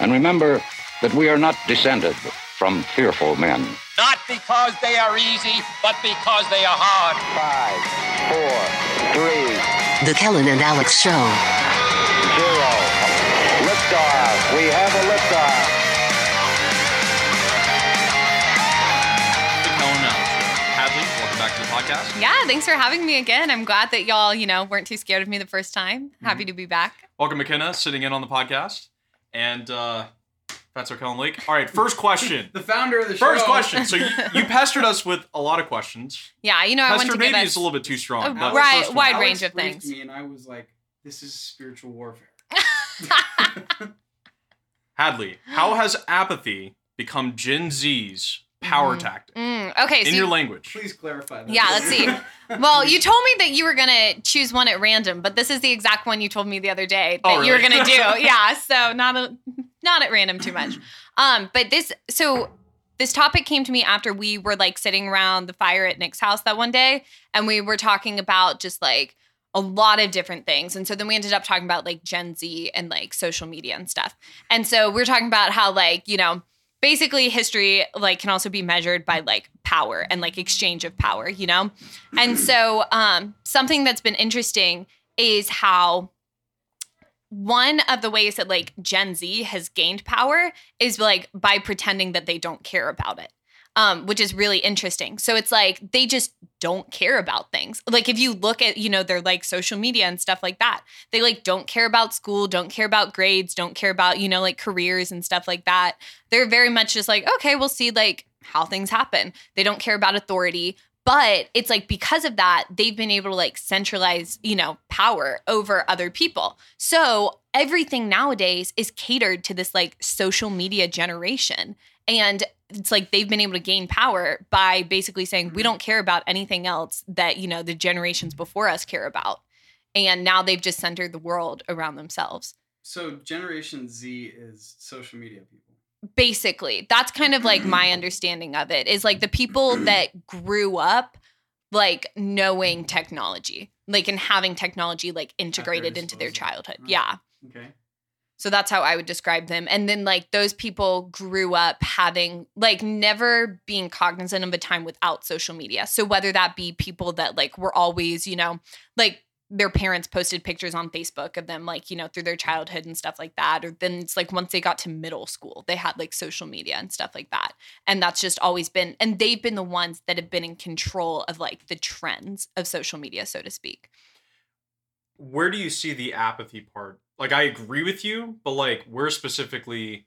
And remember that we are not descended from fearful men. Not because they are easy, but because they are hard. Five, four, three, The Kellen and Alex Show. zero. Liftoff. We have a liftoff. The Kellen and Alex Hadley, welcome back to the podcast. Yeah, thanks for having me again. I'm glad that y'all, you know, weren't too scared of me the first time. Happy mm-hmm. to be back. Welcome, McKenna, sitting in on the podcast. And uh, that's our Kellen Lake. All right, first question. the founder of the show. First question. So you, you pestered us with a lot of questions. Yeah, you know, I want Pester to maybe us is a little bit too strong. But right, wide Alex range of things. Me and I was like, "This is spiritual warfare." Hadley, how has apathy become Gen Z's power tactic Mm, okay, so in you- your language? Please clarify that. yeah, let's see. Well, you told me that you were gonna choose one at random, but this is the exact one you told me the other day that Oh, you were gonna do. Yeah, so not a, not at random too much. Um, but this so this topic came to me after we were like sitting around the fire at Nick's house that one day, and we were talking about just like a lot of different things. And so then we ended up talking about like Gen Z and like social media and stuff. And so we are talking about how like, you know, basically history like can also be measured by like power and like exchange of power, you know? And so um something that's been interesting is how one of the ways that like Gen Z has gained power is like by pretending that they don't care about it. Um, which is really interesting. So it's like they just don't care about things. Like if you look at, you know, their like social media and stuff like that, they like don't care about school, don't care about grades, don't care about, you know, like careers and stuff like that. They're very much just like, okay, we'll see like how things happen. They don't care about authority. But it's like because of that, they've been able to like centralize, you know, power over other people. So everything nowadays is catered to this like social media generation. And it's like they've been able to gain power by basically saying we mm-hmm. don't care about anything else that, you know, the generations before us care about. And now they've just centered the world around themselves. So Generation Z is social media people. basically that's kind of like my understanding of it is like the people that grew up like knowing technology like and having technology like integrated into their childhood Right. yeah Okay. So that's how i would describe them and then like those people grew up having like never being cognizant of a time without social media so whether that be people that like were always you know like their parents posted pictures on Facebook of them, like, you know, through their childhood and stuff like that. Or then it's like once they got to middle school, they had like social media and stuff like that. And that's just always been, and they've been the ones that have been in control of like the trends of social media, so to speak. Where do you see the apathy part? Like, I agree with you, but like, where specifically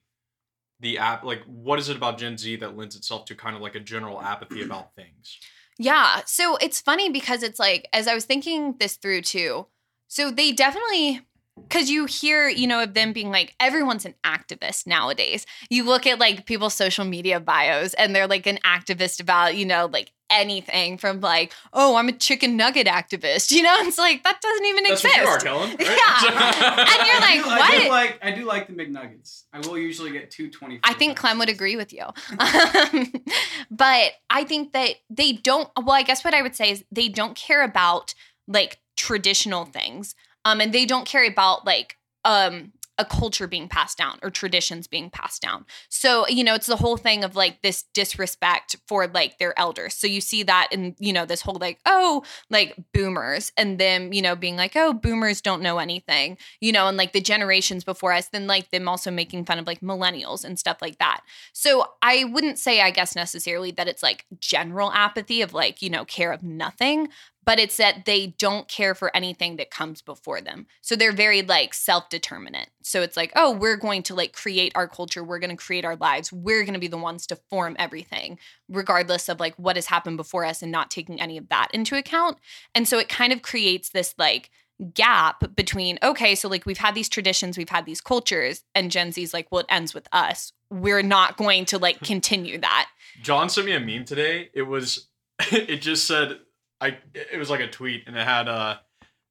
the app? Like, what is it about Gen Z that lends itself to kind of like a general apathy about things? Yeah. So it's funny because it's like, as I was thinking this through too, so they definitely, because you hear, you know, of them being like, everyone's an activist nowadays. You look at like people's social media bios and they're like an activist about, you know, like anything from like, oh, I'm a chicken nugget activist. You know, it's like, that doesn't even That's exist. what you are, Kellen. Right? Yeah. And you're I like, do, I do what? like I do like the McNuggets. I will usually get two twenty. I think Clem would agree with you. Um, but I think that they don't, well, I guess what I would say is they don't care about like traditional things. Um, and they don't care about like um a culture being passed down or traditions being passed down. So, you know, it's the whole thing of like this disrespect for like their elders. So you see that in, you know, this whole like, oh, like boomers and them, you know, being like, oh, boomers don't know anything, you know, and like the generations before us, then like them also making fun of like millennials and stuff like that. So I wouldn't say, I guess, necessarily that it's like general apathy of like, you know, care of nothing, but it's that they don't care for anything that comes before them. So they're very like self determinate. So it's like, oh, we're going to like create our culture. We're going to create our lives. We're going to be the ones to form everything, regardless of like what has happened before us and not taking any of that into account. And so it kind of creates this like, gap between okay so like we've had these traditions we've had these cultures and gen z's like well it ends with us we're not going to like continue that John sent me a meme today. It was, it just said, I. It was like a tweet, and it had uh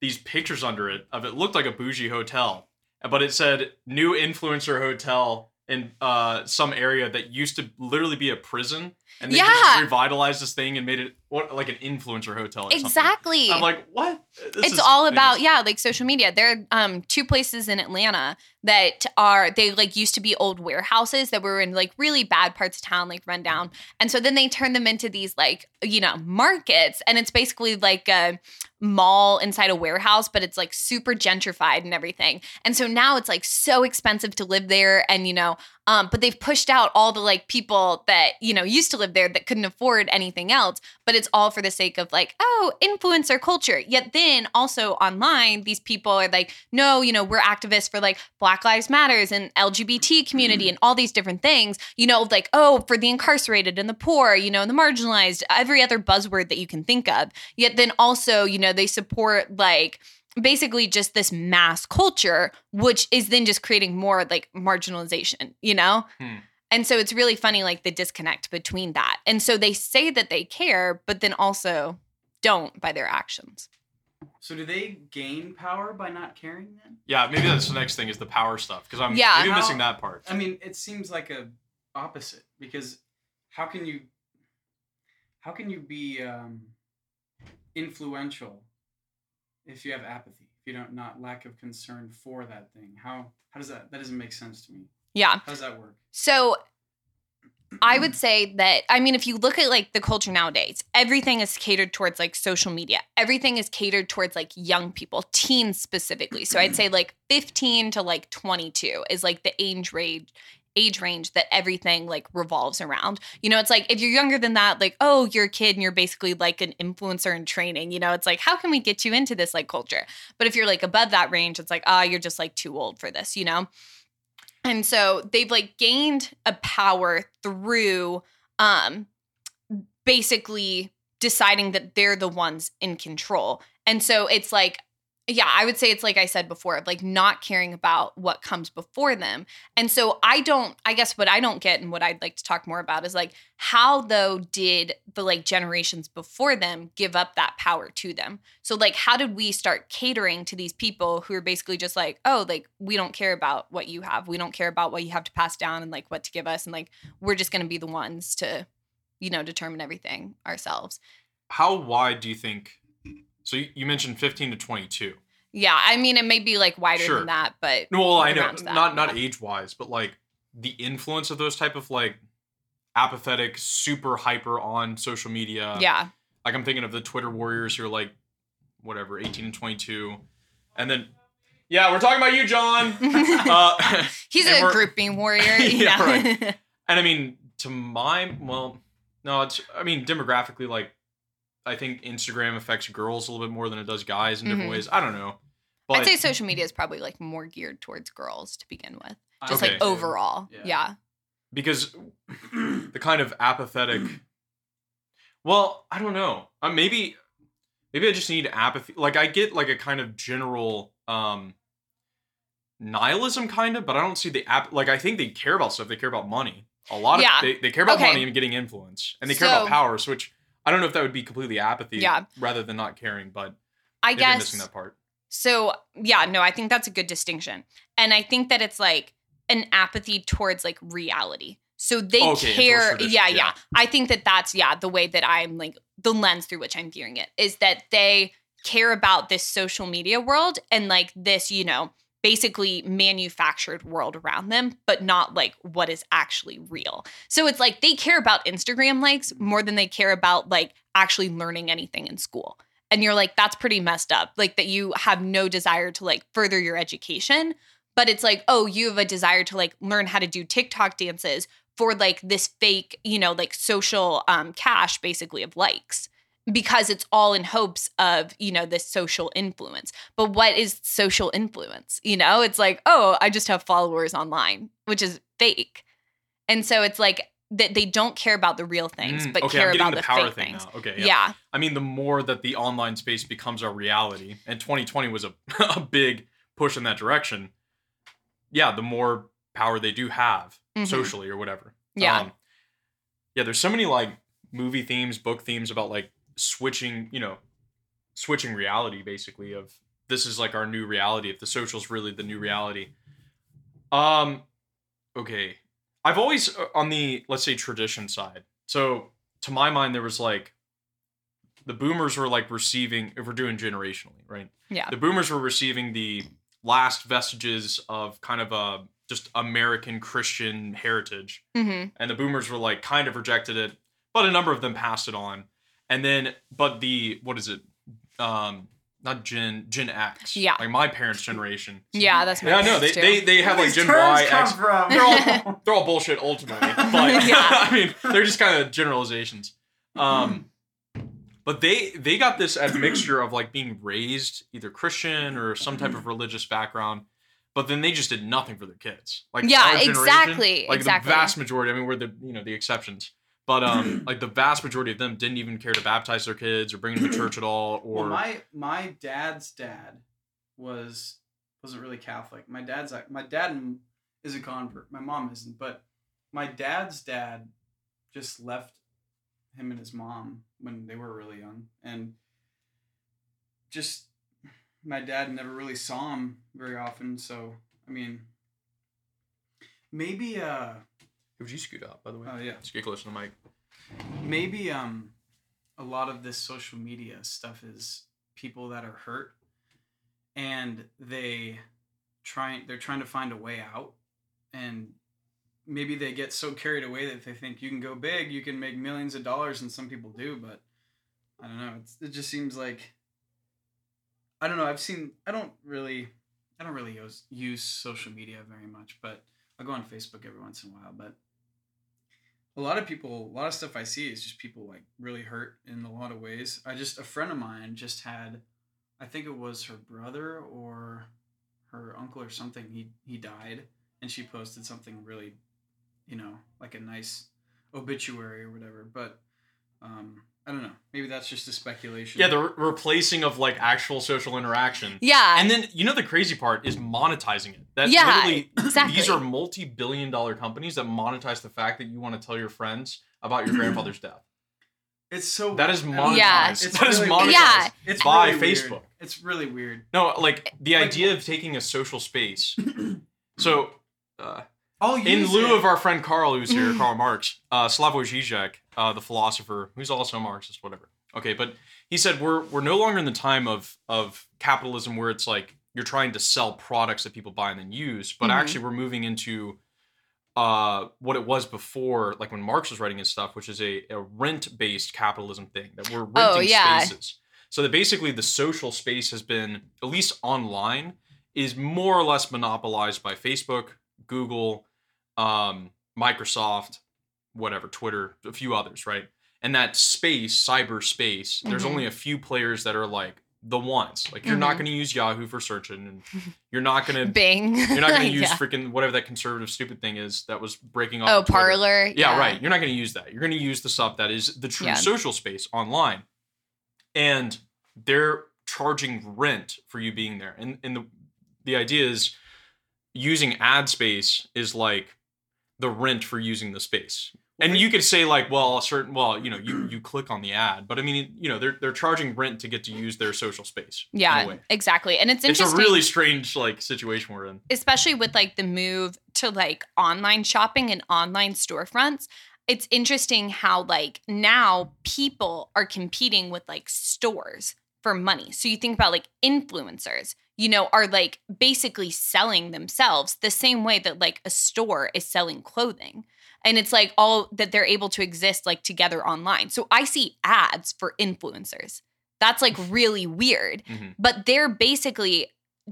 these pictures under it of it looked like a bougie hotel, but it said new influencer hotel in uh some area that used to literally be a prison, and they Yeah. just revitalized this thing and made it what like an influencer hotel. Or something. Exactly. I'm like, what? This it's is- all about anyways. yeah like social media there are um two places in atlanta that are they like used to be old warehouses that were in like really bad parts of town like run down. And so then they turned them into these like you know markets. And it's basically like a mall inside a warehouse but it's like super gentrified and everything. And so now it's like so expensive to live there and you know um but they've pushed out all the like people that you know used to live there that couldn't afford anything else. But it's all for the sake of like oh influencer culture. Yet then also online these people are like no you know we're activists for like black lives matters and lgbt community and all these different things you know like oh for the incarcerated and the poor you know and the marginalized every other buzzword that you can think of yet then also you know they support like basically just this mass culture which is then just creating more like marginalization you know Hmm. and so it's really funny, like the disconnect between that. And so they say that they care, but then also don't by their actions. So do they gain power by not caring then? Yeah, maybe that's the next thing is the power stuff because I'm Yeah. maybe How- missing that part. I mean, it seems like a opposite because how can you how can you be um, influential if you have apathy? If you don't not lack of concern for that thing, how how does that that doesn't make sense to me? Yeah. How does that work? So I would say that I mean if you look at like the culture nowadays, everything is catered towards like social media. Everything is catered towards like young people, teens specifically. So I'd say like 15 to like 22 is like the age range age range that everything like revolves around. You know, it's like if you're younger than that, like, oh, you're a kid and you're basically like an influencer in training. You know, it's like, how can we get you into this like culture? But if you're like above that range, it's like, ah, you're just like too old for this, you know? And so they've like gained a power through um basically deciding that they're the ones in control. And so it's like yeah, I would say it's like I said before, like not caring about what comes before them. And so I don't, I guess what I don't get and what I'd like to talk more about is like, how though did the like generations before them give up that power to them? So, like, how did we start catering to these people who are basically just like, oh, like, we don't care about what you have. We don't care about what you have to pass down and like what to give us. And like, we're just going to be the ones to, you know, determine everything ourselves. How wide do you think? So you, you mentioned 15 to 22. Yeah. I mean, it may be like wider Sure. than that, but No, well, I know that, not not yeah. age wise, but like the influence of those type of like apathetic, super hyper on social media. yeah. Like I'm thinking of the Twitter warriors who are like whatever 18 and 22, and then yeah, we're talking about you, John. uh, He's a grouping warrior. Yeah, yeah. right. And I mean, to my well, no, it's I mean demographically, like I think Instagram affects girls a little bit more than it does guys in different Mhm. ways. I don't know, but I'd say social media is probably like more geared towards girls to begin with. Just Okay. like overall. Yeah. Yeah. because the kind of apathetic. Well, I don't know. Uh, maybe, maybe I just need apathy. Like I get like a kind of general um nihilism, kind of, but I don't see the app. Like I think they care about stuff. They care about money. A lot of Yeah. they, they care about Okay. money and getting influence, and they care about power. So which I don't know if that would be completely apathy, Yeah. rather than not caring. But I guess missing that part. So, yeah, no, I think that's a good distinction. And I think that it's like an apathy towards like reality. So they Okay, care. Yeah, yeah. yeah. I think that that's, yeah, the way that I'm like, the lens through which I'm viewing it is that they care about this social media world and like this, you know, basically manufactured world around them, but not like what is actually real. So it's like they care about Instagram likes more than they care about like actually learning anything in school. And you're like that's pretty messed up like that you have no desire to like further your education. But it's like oh you have a desire to like learn how to do tiktok dances for like this fake you know like social um cash basically of likes because it's all in hopes of you know this social influence but what is social influence you know it's like oh i just have followers online which is fake and so it's like that they don't care about the real things Mm, but okay, care about the the, power fake thing things now. Okay, yeah yeah. I mean, the more that the online space becomes our reality, and 2020 was a, a big push in that direction, yeah, the more power they do have Mhm. socially or whatever. Yeah. Um, yeah, there's so many like movie themes, book themes about like switching, you know, switching reality basically of this is like our new reality if the social's really the new reality. Um okay. I've always uh, on the let's say tradition side. So to my mind there was like the boomers were like receiving if we're doing generationally, right? Yeah. The boomers were receiving the last vestiges of kind of a just American Christian heritage. hmm And the boomers were like kind of rejected it, but a number of them passed it on. And then but the what is it? Um not Gen Gen X. Yeah. Like my parents' generation. Yeah, that's my Yeah, no, they, too. they they have Where like these Gen terms Y, come X. from? They're all they're all bullshit ultimately. But Yeah. I mean, they're just kind of generalizations. Um, but they they got this admixture of like being raised either Christian or some type of religious background, but then they just did nothing for their kids. Like Yeah, exactly, Like exactly. the vast majority. I mean, we're the you know the exceptions. But um, like the vast majority of them didn't even care to baptize their kids or bring them to church at all. Or well, my my dad's dad was wasn't really Catholic. My dad's my dad is a convert. My mom isn't, but my dad's dad just left him and his mom when they were really young, and just my dad never really saw him very often. So I mean, maybe uh would you scoot up by the way? Oh, yeah. Just get close to the mic. maybe um a lot of this social media stuff is people that are hurt and they try they're trying to find a way out and maybe they get so carried away that they think you can go big you can make millions of dollars and some people do but i don't know it's, it just seems like i don't know i've seen i don't really i don't really use, use social media very much but i go on facebook every once in a while but a lot of people a lot of stuff i see is just people like really hurt in a lot of ways. I just a friend of mine just had i think it was her brother or her uncle or something he he died and she posted something really you know like a nice obituary or whatever but um i don't know maybe that's just a speculation Yeah, the re- replacing of like actual social interaction. Yeah. And then you know the crazy part is monetizing it. That Yeah, literally exactly. these are multi-billion dollar companies that monetize the fact that you want to tell your friends about your grandfather's death. it's so That is I don't monetized. Yeah. It's that is really- monetized Yeah. it's by really weird. Facebook. it's really weird No, like the Like- idea of taking a social space. so uh, I'll in lieu it. of our friend Carl, who's here, Karl Marx, uh, Slavoj Žižek, uh, the philosopher, who's also a Marxist, whatever. Okay, but he said we're we're no longer in the time of of capitalism where it's like you're trying to sell products that people buy and then use, but Mhm. actually we're moving into uh, what it was before, like when Marx was writing his stuff, which is a, a rent based capitalism thing that we're renting Oh, yeah. spaces. So that basically the social space has been, at least online, is more or less monopolized by Facebook, Google, um, Microsoft, whatever, Twitter, a few others, right? And that space, cyberspace, there's Mhm. only a few players that are like the ones. Like you're not Mhm. going to use Yahoo for searching, and you're not going to Bing. you're not going to use yeah. freaking whatever that conservative stupid thing is that was breaking off. Oh, Parler. Yeah, right. You're not going to use that. You're going to use the stuff that is the true Yeah. social space online. And they're charging rent for you being there. And and the the idea is using ad space is like the rent for using the space. And you could say like, well, a certain well, you know, you you click on the ad, but I mean, you know, they're they're charging rent to get to use their social space. Yeah, exactly. And it's It's a really strange like situation we're in. especially with like the move to like online shopping and online storefronts it's interesting how like now people are competing with like stores for money so you think about like influencers you know are like basically selling themselves the same way that like a store is selling clothing and it's like all that they're able to exist like together online so i see ads for influencers that's like really weird Mhm. but they're basically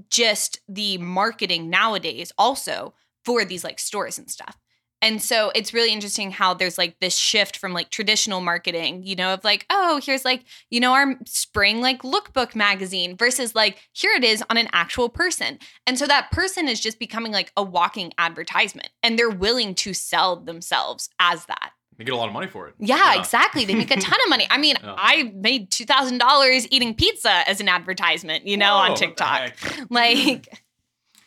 just the marketing nowadays also for these like stores and stuff. And so it's really interesting how there's like this shift from like traditional marketing, you know, of like, oh, here's like, you know, our spring like lookbook magazine versus like, here it is on an actual person. And so that person is just becoming like a walking advertisement and they're willing to sell themselves as that. They get a lot of money for it. Yeah, exactly. They make a ton of money. I mean, Yeah. I made $2,000 eating pizza as an advertisement, you know, Whoa, on TikTok. Like,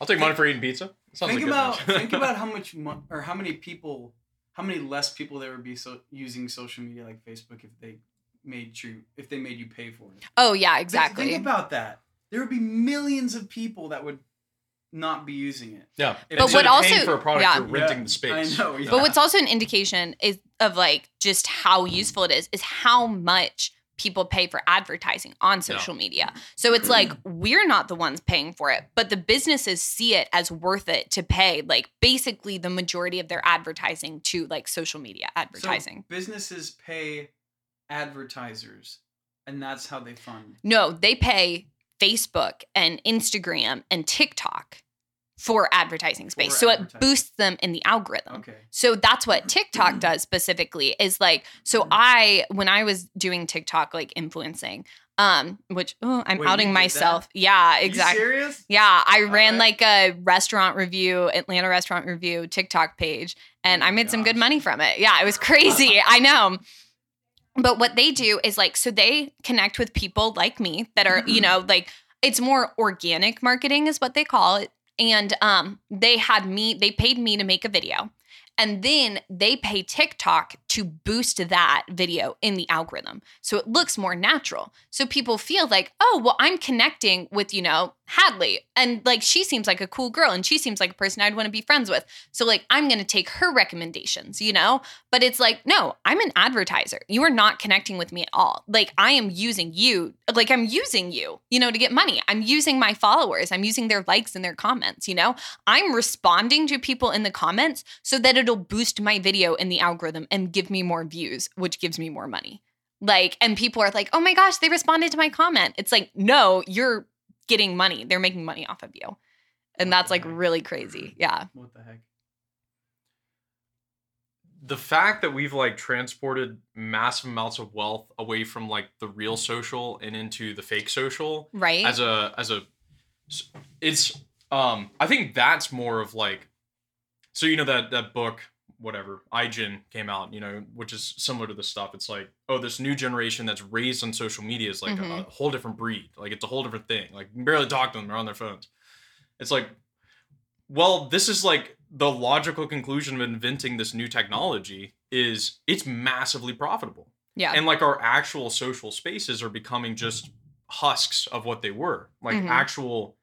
I'll take money for eating pizza. Sounds think like about think about how much mo- or how many people how many less people there would be so using social media like Facebook if they made you if they made you pay for it. oh, yeah, exactly. Think about that. There would be millions of people that would not be using it. Yeah. But what also- for a product, yeah. you're renting Yeah, the space. I know. Yeah. But what's also an indication is of like just how useful it is is how much people pay for advertising on social media. So it's like mm-hmm. we're not the ones paying for it, but the businesses see it as worth it to pay like basically the majority of their advertising to like social media advertising. So businesses pay advertisers, and that's how they fund. no, they pay Facebook and Instagram and TikTok for advertising space. For so advertising. it boosts them in the algorithm. Okay. So that's what TikTok does specifically is like so I when I was doing TikTok like influencing um which oh I'm Wait, outing myself. Yeah, You exactly. serious? Yeah, I ran Alright. like a restaurant review, Atlanta restaurant review TikTok page, and Oh I made some good money from it. Yeah, it was crazy. I know. But what they do is like, so they connect with people like me that are, you know, like it's more organic marketing is what they call it. And um, they had me, they paid me to make a video. And then they pay TikTok to boost that video in the algorithm. So it looks more natural. So people feel like, oh, well, I'm connecting with, you know, Hadley. And like she seems like a cool girl and she seems like a person I'd want to be friends with. So like I'm going to take her recommendations, you know? But it's like, no, I'm an advertiser. You are not connecting with me at all. Like I am using you, like I'm using you, you know, to get money. I'm using my followers. I'm using their likes and their comments, you know? I'm responding to people in the comments so that it'll boost my video in the algorithm and give me more views, which gives me more money. Like, and people are like, oh my gosh, they responded to my comment. It's like, no, you're getting money. They're making money off of you. And that's like really crazy. Yeah. What the heck? the fact that we've like transported massive amounts of wealth away from like the real social and into the fake social Right. as a as a it's um i think that's more of like so you know that that book whatever iGen came out you know which is similar to this stuff it's like oh this new generation that's raised on social media is like a, Mhm. a whole different breed like it's a whole different thing like barely talk to them they're on their phones it's like well this is like the logical conclusion of inventing this new technology is it's massively profitable yeah. and like our actual social spaces are becoming just husks of what they were like Mhm. actual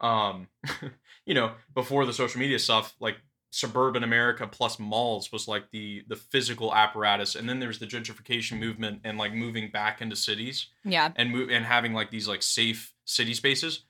um you know before the social media stuff like suburban america plus malls was like the the physical apparatus and then there's the gentrification movement and like moving back into cities yeah. and move and having like these like safe city spaces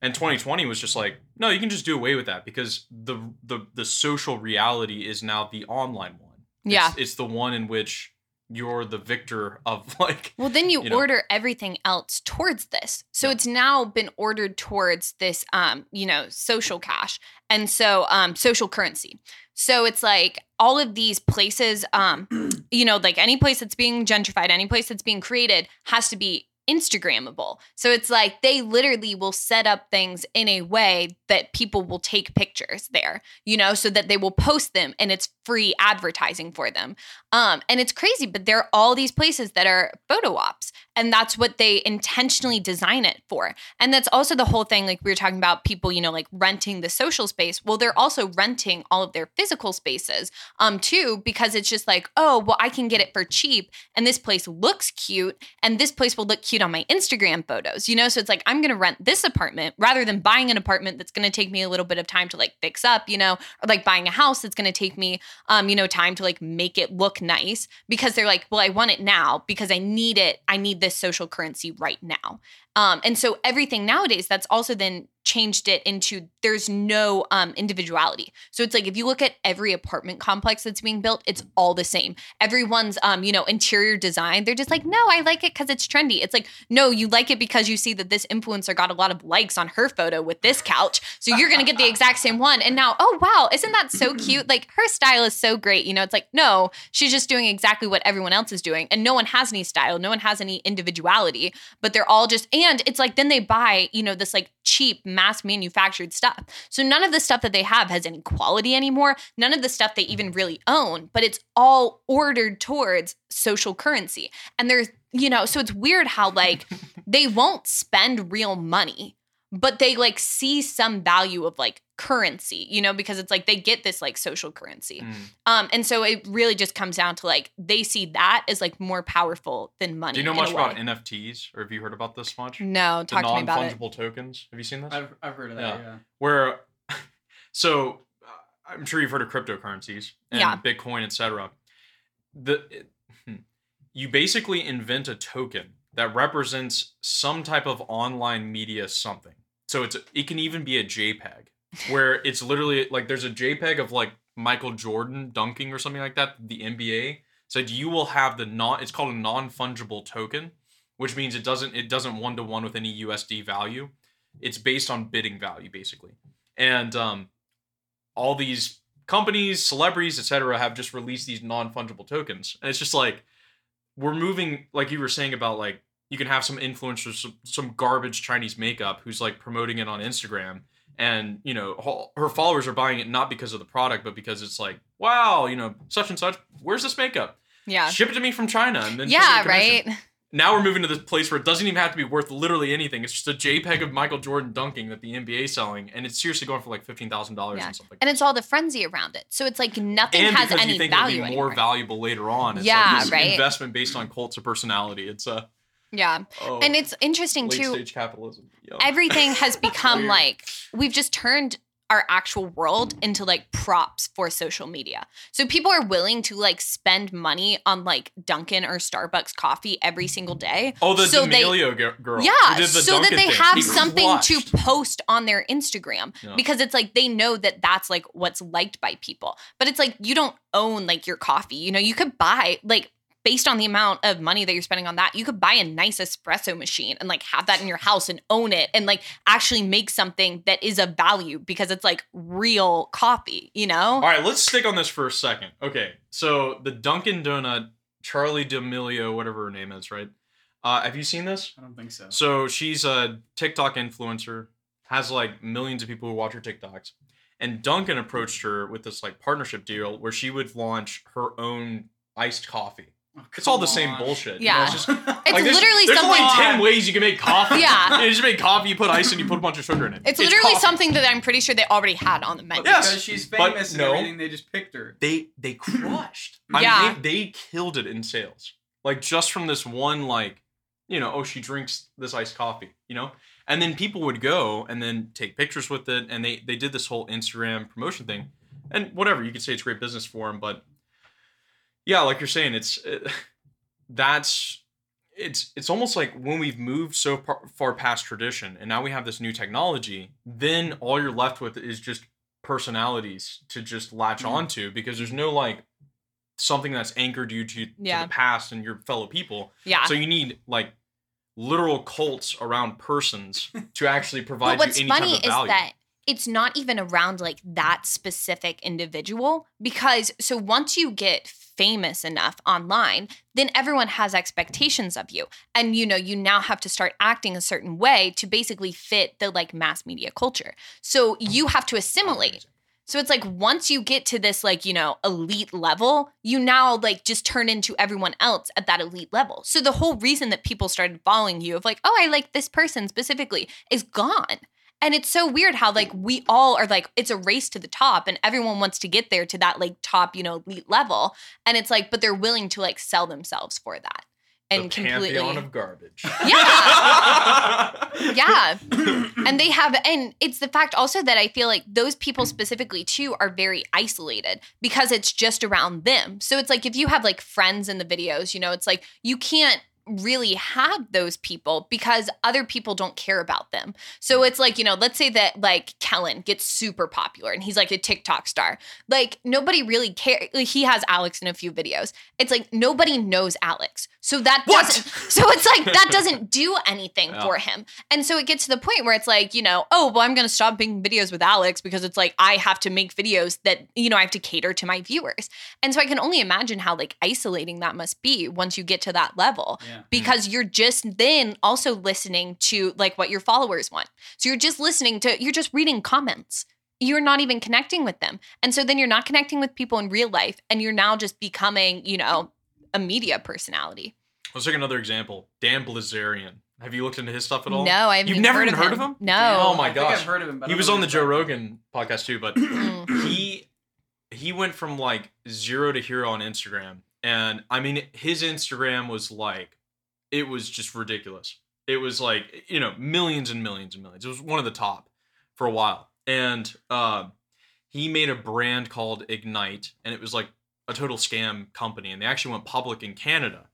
and 2020 was just like no you can just do away with that because the the the social reality is now the online one It's- Yeah. it's the one in which you're the victor of like Well, then you, you know. order everything else towards this. So Yeah. it's now been ordered towards this, um, you know, social cash and so um, social currency. So it's like all of these places, um, you know, like any place that's being gentrified, any place that's being created has to be Instagrammable. So it's like they literally will set up things in a way that people will take pictures there, you know, so that they will post them and it's free advertising for them. Um, and it's crazy, but there are all these places that are photo ops, and that's what they intentionally design it for. And that's also the whole thing. Like we were talking about people, you know, like renting the social space. Well, they're also renting all of their physical spaces, um, too, because it's just like, oh, well, I can get it for cheap, and this place looks cute, and this place will look cute on my Instagram photos, you know. So it's like I'm gonna rent this apartment rather than buying an apartment that's gonna take me a little bit of time to like fix up, you know, or like buying a house that's gonna take me um, you know, time to like make it look nice because they're like, well, I want it now because I need it. I need this social currency right now. Um, and so everything nowadays that's also then changed it into there's no um, individuality. So it's like if you look at every apartment complex that's being built, it's all the same. Everyone's um, you know, interior design, they're just like, no, I like it because it's trendy. It's like, no, you like it because you see that this influencer got a lot of likes on her photo with this couch. So you're gonna get the exact same one. And now, oh wow, isn't that so cute? Like her style is so great. You know, it's like, no, she's just doing exactly what everyone else is doing. And no one has any style, no one has any individuality, but they're all just and it's like then they buy, you know, this like cheap mass manufactured stuff. So none of the stuff that they have has any quality anymore. None of the stuff they even really own, but it's all ordered towards social currency. And there's, you know, so it's weird how like they won't spend real money, but they like see some value of like currency, you know, because it's like they get this like social currency. Mm. Um, and so it really just comes down to like they see that as like more powerful than money. do you know much about nfts or have you heard about this much No, the talk to me about it. non-fungible tokens have you seen this I've, I've heard of that. Yeah. Yeah. where so uh, i'm sure you've heard of cryptocurrencies and Yeah. bitcoin etc the it- hmm. you basically invent a token that represents some type of online media something. So it's it can even be a JPEG where it's literally like there's a JPEG of like Michael Jordan dunking or something like that, the NBA. So you will have the non it's called a non-fungible token, which means it doesn't it doesn't one to one with any USD value. It's based on bidding value basically. And um all these companies, celebrities, etc., have just released these non-fungible tokens. And it's just like we're moving, like you were saying about like you can have some influencers, some, some garbage Chinese makeup who's like promoting it on Instagram, and you know her followers are buying it not because of the product, but because it's like, wow, you know, such and such. Where's this makeup? Yeah. Ship it to me from China, and then Yeah, right. Now we're moving to this place where it doesn't even have to be worth literally anything. It's just a JPEG of Michael Jordan dunking that the NBA is selling, and it's seriously going for like fifteen thousand dollars Yeah. and stuff like that. And that. it's all the frenzy around it. So it's like nothing and has because any you think value it'll be anymore. more valuable later on. It's Yeah, like right. investment based on cults of personality. It's a yeah. oh, And it's interesting late too. stage capitalism. Yum. everything has become like we've just turned our actual world into like props for social media. So people are willing to like spend money on like Dunkin' or Starbucks coffee every single day. oh, the so they- D'Amelio gi- girl. Yeah, who did the so that they have something to post on their Instagram Yeah. because it's like they know that that's like what's liked by people. But it's like you don't own like your coffee. You know, you could buy like based on the amount of money that you're spending on that, you could buy a nice espresso machine and like have that in your house and own it and like actually make something that is of value because it's like real coffee, you know? All right, let's stick on this for a second. Okay, so the Dunkin' Donut, Charli D'Amelio, whatever her name is, right? Uh, have you seen this? I don't think so. So she's a TikTok influencer, has like millions of people who watch her TikToks. And Dunkin' approached her with this like partnership deal where she would launch her own iced coffee. Oh, It's all the same bullshit. Yeah. You know, it's just, It's like, there's, literally there's something only 10 ways you can make coffee. Yeah. You just make coffee, you put ice, and you put a bunch of sugar in it. It's literally coffee. something that I'm pretty sure they already had on the menu. Yes, because she's but famous and no. everything. They just picked her. they they crushed. I Yeah. mean, they, they killed it in sales. Like just from this one, like, you know, oh, she drinks this iced coffee, you know, and then people would go and then take pictures with it, and they they did this whole Instagram promotion thing, and whatever you could say it's great business for them, but yeah, like you're saying, it's it, that's it's it's almost like when we've moved so par- far past tradition and now we have this new technology then all you're left with is just personalities to just latch Mhm. onto because there's no like something that's anchored you to, to the past and your fellow people Yeah. so you need like literal cults around persons to actually provide what's you any funny type of is value that it's not even around like that specific individual because so once you get famous enough online then everyone has expectations of you and you know you now have to start acting a certain way to basically fit the like mass media culture so you have to assimilate so it's like once you get to this like, you know, elite level, you now like just turn into everyone else at that elite level. So the whole reason that people started following you of like, oh, I like this person specifically is gone. And it's so weird how like we all are like it's a race to the top and everyone wants to get there to that like top, you know, elite level. And it's like but they're willing to like sell themselves for that. And the completely pantheon of garbage yeah. Yeah. and they have and it's the fact also that i feel like those people specifically too are very isolated because it's just around them so it's like if you have like friends in the videos you know it's like you can't really have those people because other people don't care about them. So mm. it's like, you know, let's say that like Kellen gets super popular and he's like a TikTok star. Like nobody really care like, he has Alex in a few videos. It's like nobody knows Alex. So that What? doesn't so it's like that doesn't do anything Yeah. for him. And so it gets to the point where it's like, you know, oh, well, I'm going to stop making videos with Alex because it's like I have to make videos that, you know, I have to cater to my viewers. And so I can only imagine how like isolating that must be once you get to that level Yeah. Because you're just then also listening to like what your followers want. So you're just listening to, you're just reading comments. You're not even connecting with them. And so then you're not connecting with people in real life and you're now just becoming, you know, a media personality. Let's take another example. Dan Bilzerian. Have you looked into his stuff at all? No, I haven't You've never heard, even of, heard of him? No. Oh my I think gosh. I've heard of him, but he was on the Joe Rogan podcast too, but Mm. he he went from like zero to hero on Instagram, and I mean his Instagram was like it was just ridiculous. It was like you know millions and millions and millions. It was one of the top for a while, and uh, he made a brand called Ignite, and it was like a total scam company, and they actually went public in Canada.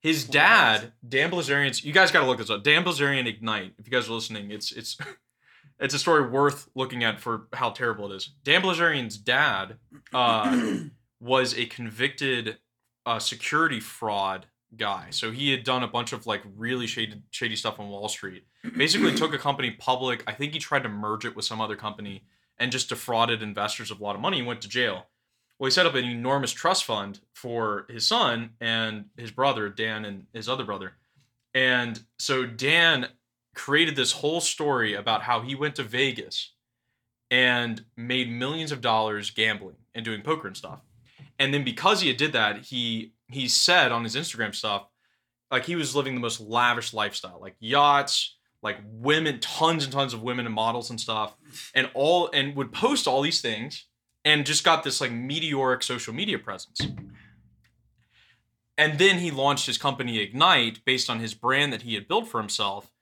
His dad, Dan Bilzerian's. You guys got to look this up. Dan Bilzerian Ignite. If you guys are listening, it's it's it's a story worth looking at for how terrible it is. Dan Bilzerian's dad uh, was a convicted uh, security fraud guy. So he had done a bunch of like really shady shady stuff on Wall Street. Basically, took a company public. I think he tried to merge it with some other company and just defrauded investors of a lot of money. He went to jail. Well, he set up an enormous trust fund for his son and his brother, Dan, and his other brother. And so Dan created this whole story about how he went to Vegas and made millions of dollars gambling and doing poker and stuff. And then because he did that, he he said on his Instagram stuff, like he was living the most lavish lifestyle, like yachts, like women, tons and tons of women and models and stuff, and all and would post all these things and just got this like meteoric social media presence. And then he launched his company Ignite based on his brand that he had built for himself.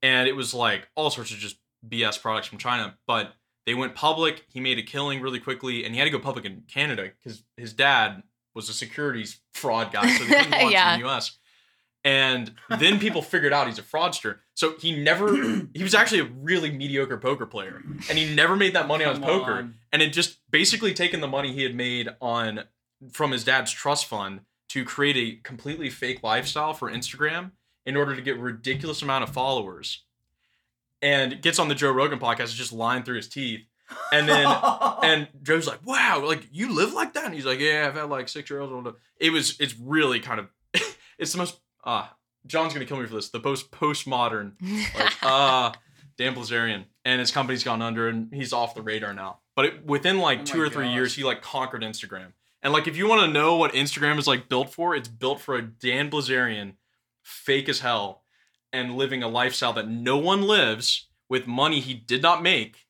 And it was like all sorts of just BS products from China. But they went public. He made a killing really quickly. And he had to go public in Canada because his dad was a securities fraud guy. So they couldn't launch Yeah. in the US. And then people figured out he's a fraudster. So he never, he was actually a really mediocre poker player. And he never made that money on his poker on. and it just basically taken the money he had made on from his dad's trust fund to create a completely fake lifestyle for Instagram in order to get ridiculous amount of followers and gets on the Joe Rogan podcast just lying through his teeth and then and Joe's like wow like you live like that and he's like yeah I've had like six year olds it was it's really kind of it's the most uh John's gonna kill me for this the most postmodern like uh Dan Bilzerian and his company's gone under and he's off the radar now. But it, within like Oh two or three years, he like conquered Instagram. And like if you want to know what Instagram is like built for, it's built for a Dan Bilzerian, fake as hell, and living a lifestyle that no one lives with money he did not make.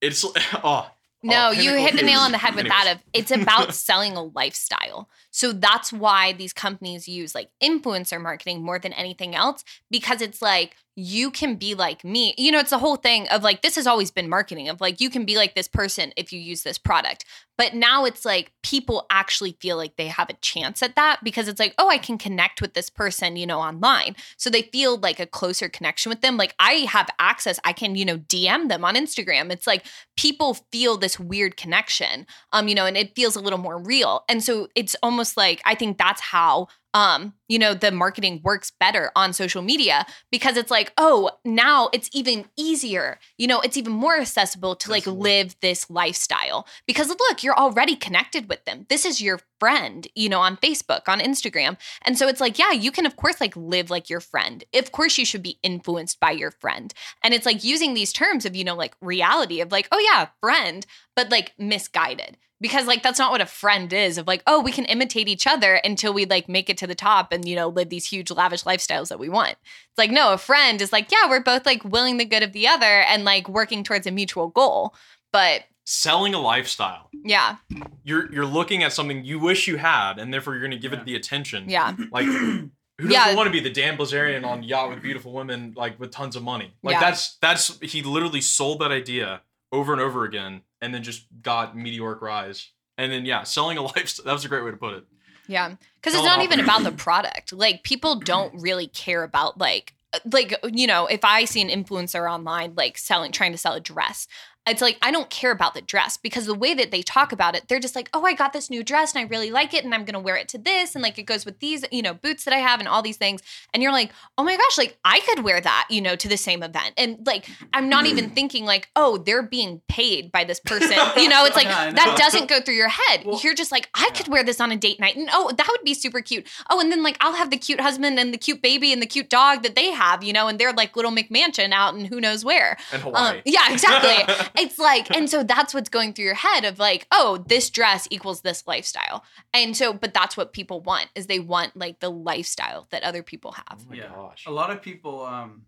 It's oh No, oh, you hit the nail on the head with anyways. that of it's about selling a lifestyle. So that's why these companies use like influencer marketing more than anything else because it's like you can be like me. You know, it's the whole thing of like this has always been marketing of like you can be like this person if you use this product. But now it's like people actually feel like they have a chance at that because it's like, oh, I can connect with this person, you know, online. So they feel like a closer connection with them. Like I have access, I can, you know, DM them on Instagram. It's like people feel this weird connection um you know and it feels a little more real and so it's almost like i think that's how um you know the marketing works better on social media because it's like oh now it's even easier you know it's even more accessible to like live this lifestyle because look you're already connected with them. This is your friend you know on facebook on instagram. And so it's like yeah you can of course like live like your friend. Of course you should be influenced by your friend. And it's like using these terms of you know like reality of like oh yeah friend but like misguided because like that's not what a friend is of like oh we can imitate each other until we like make it to the top and you know live these huge lavish lifestyles that we want it's like no a friend is like yeah we're both like willing the good of the other and like working towards a mutual goal but selling a lifestyle. yeah You're you're looking at something you wish you had, and therefore you're going to give Yeah. it the attention. yeah Like, who doesn't Yeah. want to be the Dan Bilzerian on yacht with beautiful women, like with tons of money? Like Yeah. that's that's he literally sold that idea over and over again, and then just got meteoric rise. And then yeah, selling a lifestyle. That was a great way to put it. Yeah, because it's not even about the product. Like people don't really care about like uh, like you know if I see an influencer online like selling trying to sell a dress. It's like I don't care about the dress because the way that they talk about it, they're just like, "Oh, I got this new dress and I really like it and I'm going to wear it to this and like it goes with these, you know, boots that I have and all these things." And you're like, "Oh my gosh, like I could wear that, you know, to the same event." And like I'm not even thinking like, "Oh, they're being paid by this person." You know, it's like Yeah, that doesn't go through your head. Well- you're just like, "I could wear this on a date night." And oh, that would be super cute. Oh, and then like I'll have the cute husband and the cute baby and the cute dog that they have, you know, and they're like little McMansion out in who knows where. And Hawaii. Um, yeah, exactly. it's like, and so that's what's going through your head of like, oh, this dress equals this lifestyle. And so, but that's what people want is they want like the lifestyle that other people have. oh my yeah. gosh. A lot of people, um,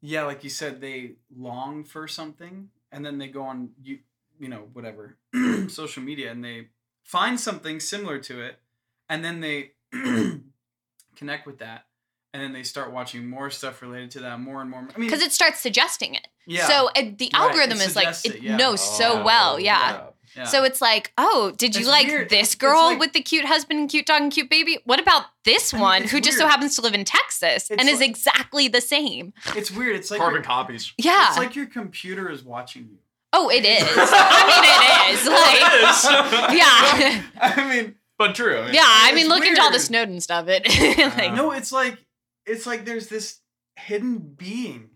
yeah, like you said, they long for something, and then they go on you, you know, whatever, social media, and they find something similar to it, and then they connect with that, and then they start watching more stuff related to that, more and more. I mean, Because it starts suggesting it. yeah, So uh, the Right, algorithm it is like, it it, yeah. knows so Oh, well. Yeah. Yeah. So it's like, oh, did you It's like weird. this girl like- with the cute husband and cute dog and cute baby? What about this I mean, one it's who just so happens to live in Texas It's and is exactly the same? it's weird. It's like Carbon copies. Yeah. It's like your computer is watching you. oh, it is. I mean, it is. Like, yeah. I mean, But true. I mean, Yeah. I mean, look into all the. Snowden stuff. It like, no, it's like it's like there's this hidden being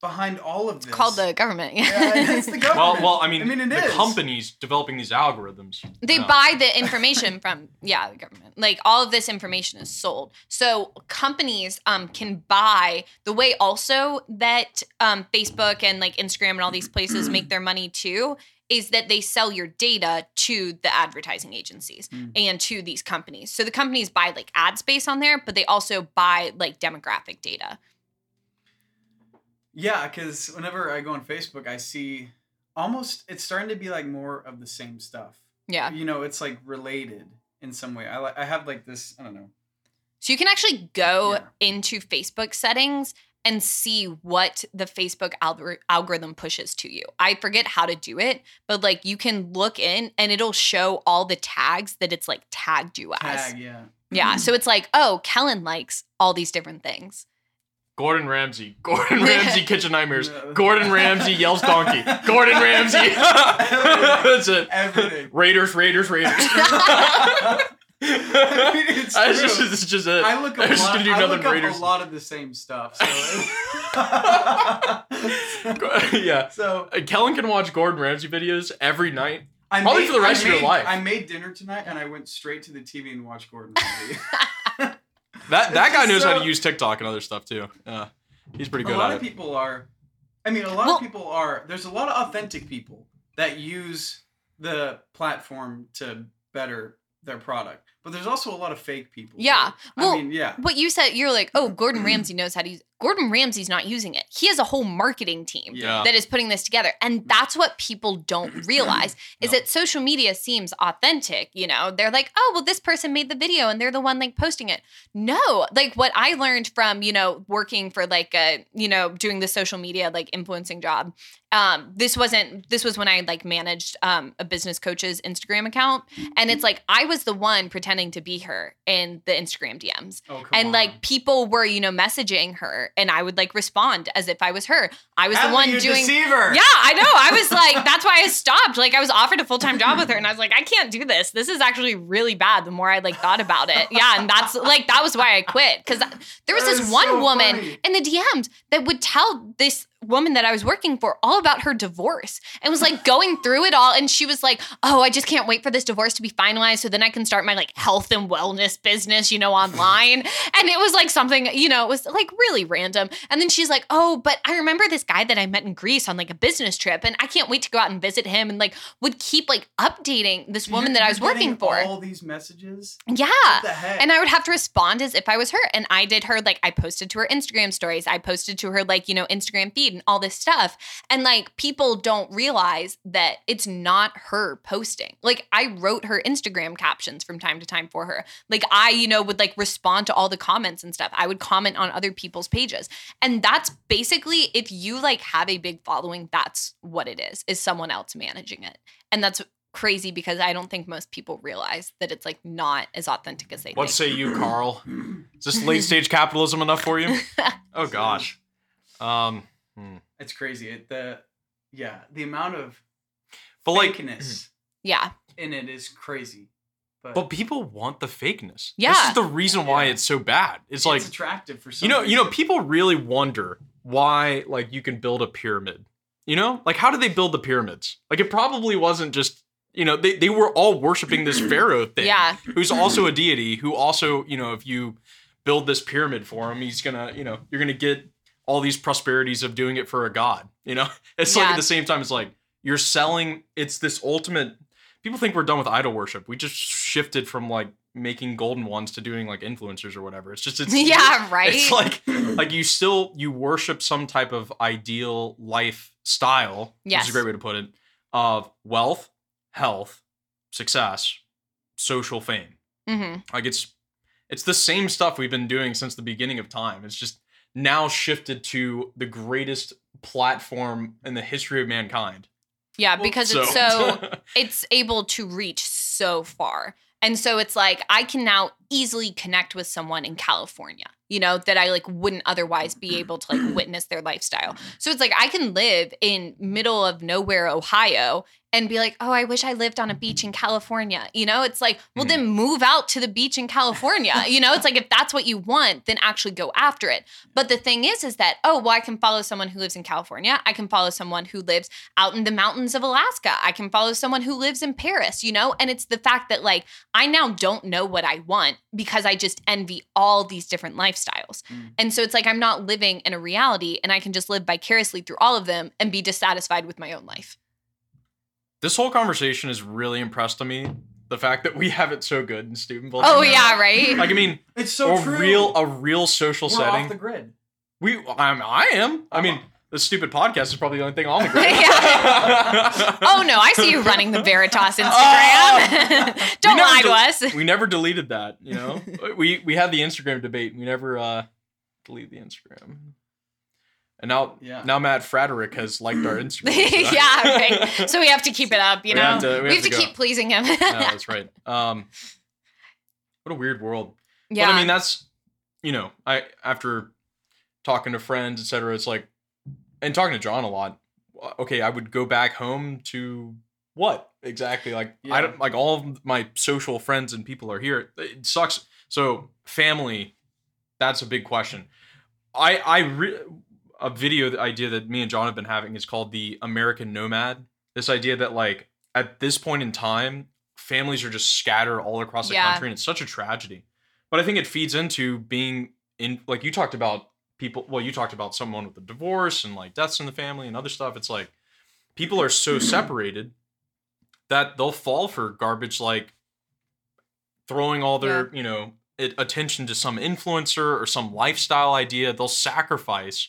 behind all of this. called the government. Yeah, it's the Well, government. well, I mean, I mean, it the is. companies developing these algorithms. They Yeah. buy the information from yeah the government. Like all of this information is sold. So companies um can buy the way also that um Facebook and like Instagram and all these places make their money too is that they sell your data to the advertising agencies Mm. and to these companies. So the companies buy like ad space on there, but they also buy like demographic data. Yeah, because whenever I go on Facebook, I see almost it's starting to be like more of the same stuff. Yeah. You know, it's like related in some way. I I have like this. I don't know. So you can actually go Yeah. into Facebook settings and see what the Facebook algor- algorithm pushes to you. I forget how to do it, but like you can look in and it'll show all the tags that it's like tagged you as. Tag, yeah. Yeah. So it's like, oh, Kellen likes all these different things. Gordon Ramsay. Gordon Ramsay kitchen nightmares. Gordon Ramsay yells donkey. Gordon Ramsay. That's it. Everything. Raiders, Raiders, Raiders. I mean, it's That's just, it's just it. I look I'm up, a just lot, gonna do I nothing look up Raiders. a lot of the same stuff. So, yeah. so Uh, Kellen can watch Gordon Ramsay videos every night. I Probably made, for the rest I of your life. I made dinner tonight and I went straight to the TV and watched Gordon Ramsay. That that It's guy just knows how to use TikTok and other stuff too. Yeah. He's pretty good. a lot of it. people are. I mean, a lot Well- of people are. There's a lot of authentic people that use the platform to better their product, but there's also a lot of fake people. Yeah. too. Well, I mean, yeah. What you said, you're like, oh, Gordon Ramsay knows how to use. Gordon Ramsay's not using it. He has a whole marketing team Yeah. that is putting this together, and that's what people don't realize is No. that social media seems authentic. You know, they're like, oh, well, this person made the video, and they're the one like posting it. No, like what I learned from you know working for like a you know doing the social media like influencing job. Um, this wasn't. This was when I like managed um a business coach's Instagram account, and it's like I was the one pretending to be her in the Instagram DMs Oh, and on. like people were you know messaging her and i would like respond as if i was her. I was the one doing deceiver. yeah i know. I was like that's why i stopped. Like i was offered a full-time job with her and i was like i can't do this. This is actually really bad. The more i like thought about it. Yeah and that's like that was why i quit. Because there was That this one so woman funny. in the dms that would tell this woman that i was working for all about her divorce and was like going through it all and she was like oh i just can't wait for this divorce to be finalized so then i can start my like health and wellness business you know online and it was like something you know it was like really random and then she's like oh but i remember this guy that i met in greece on like a business trip and i can't wait to go out and visit him and like would keep like updating this So woman that i was working for All these messages. yeah What the heck? and I would have to respond as if I was her. And I did her, like, I posted to her Instagram stories. I posted to her, like, you know, Instagram feed and all this stuff. And, like, people don't realize that it's not her posting. Like, I wrote her Instagram captions from time to time for her. Like, I, you know, would, like, respond to all the comments and stuff. I would comment on other people's pages. And that's basically, if you, like, have a big following, that's what it is, is someone else managing it. And that's crazy because I don't think most people realize that it's like not as authentic as they What think. say you, Carl? Is this late stage capitalism enough for you? Oh gosh. Um, hmm. it's crazy. It, the yeah, the amount of but like, fakeness yeah. in it is crazy. But, but people want the fakeness. Yeah, This Yeah. is the reason why Yeah. it's so bad. It's like it's attractive for some. you know, you know, people really wonder why like you can build a pyramid. You know, like how did they build the pyramids? Like it probably wasn't just you know they they were all worshiping this pharaoh thing. Yeah. who's also a deity who also you know if you build this pyramid for him he's gonna you know you're gonna get all these prosperities of doing it for a god you know? It's like at the same time it's like you're selling it's this ultimate people think we're done with idol worship. We just shifted from like making golden ones to doing like influencers or whatever. It's just it's Yeah, right? it's like like you still you worship some type of ideal lifestyle Yes. is a great way to put it of wealth health success social fame. Hmm like it's it's the same stuff we've been doing since the beginning of time. It's just now shifted to the greatest platform in the history of mankind. Yeah, because So, it's so it's able to reach so far. And so it's like I can now easily connect with someone in California, you know, that I like wouldn't otherwise be able to like witness their lifestyle. So it's like I can live in middle of nowhere Ohio and be like, "Oh, I wish I lived on a beach in California." You know, it's like, well Mhm. then move out to the beach in California. you know, it's like if that's what you want, then actually go after it. But the thing is is that, oh, well I can follow someone who lives in California. I can follow someone who lives out in the mountains of Alaska. I can follow someone who lives in Paris, you know? And it's the fact that like I now don't know what I want because I just envy all these different lifestyles. Mm. And so it's like I'm not living in a reality and I can just live vicariously through all of them and be dissatisfied with my own life. This whole conversation has really impressed on me. The fact that we have it so good in Steubenville. Oh too. yeah, right? Like I mean, It's so a true. real a real social We're setting. off the grid. we I'm, I am. I mean, the stupid podcast is probably the only thing on the grid. Oh no, I see you running the Veritas Instagram. Oh. Don't We never lie to us. we never deleted that. You know, we we had the Instagram debate. We never uh delete the Instagram. And now, Yeah. now Matt Frederick has liked our Instagram. so- yeah, right. So we have to keep it up, you We know. have to- we we have have to, to keep pleasing him. Yeah, that's right. Um, what a weird world. yeah. But I mean, that's you know, I after talking to friends, etc. It's like, and talking to John a lot. uh, Okay, I would go back home to what exactly? Like I don't like all of my social friends and people are here. It sucks. So family, that's a big question. I I re- a video that idea that me and John have been having is called the American Nomad. This idea that like at this point in time, families are just scattered all across the Yeah. country, and it's such a tragedy. But I think it feeds into being in like you talked about people. Well, you talked about someone with a divorce and like deaths in the family and other stuff. It's like people are so separated that they'll fall for garbage like throwing all their you know it, attention to some influencer or some lifestyle idea. They'll sacrifice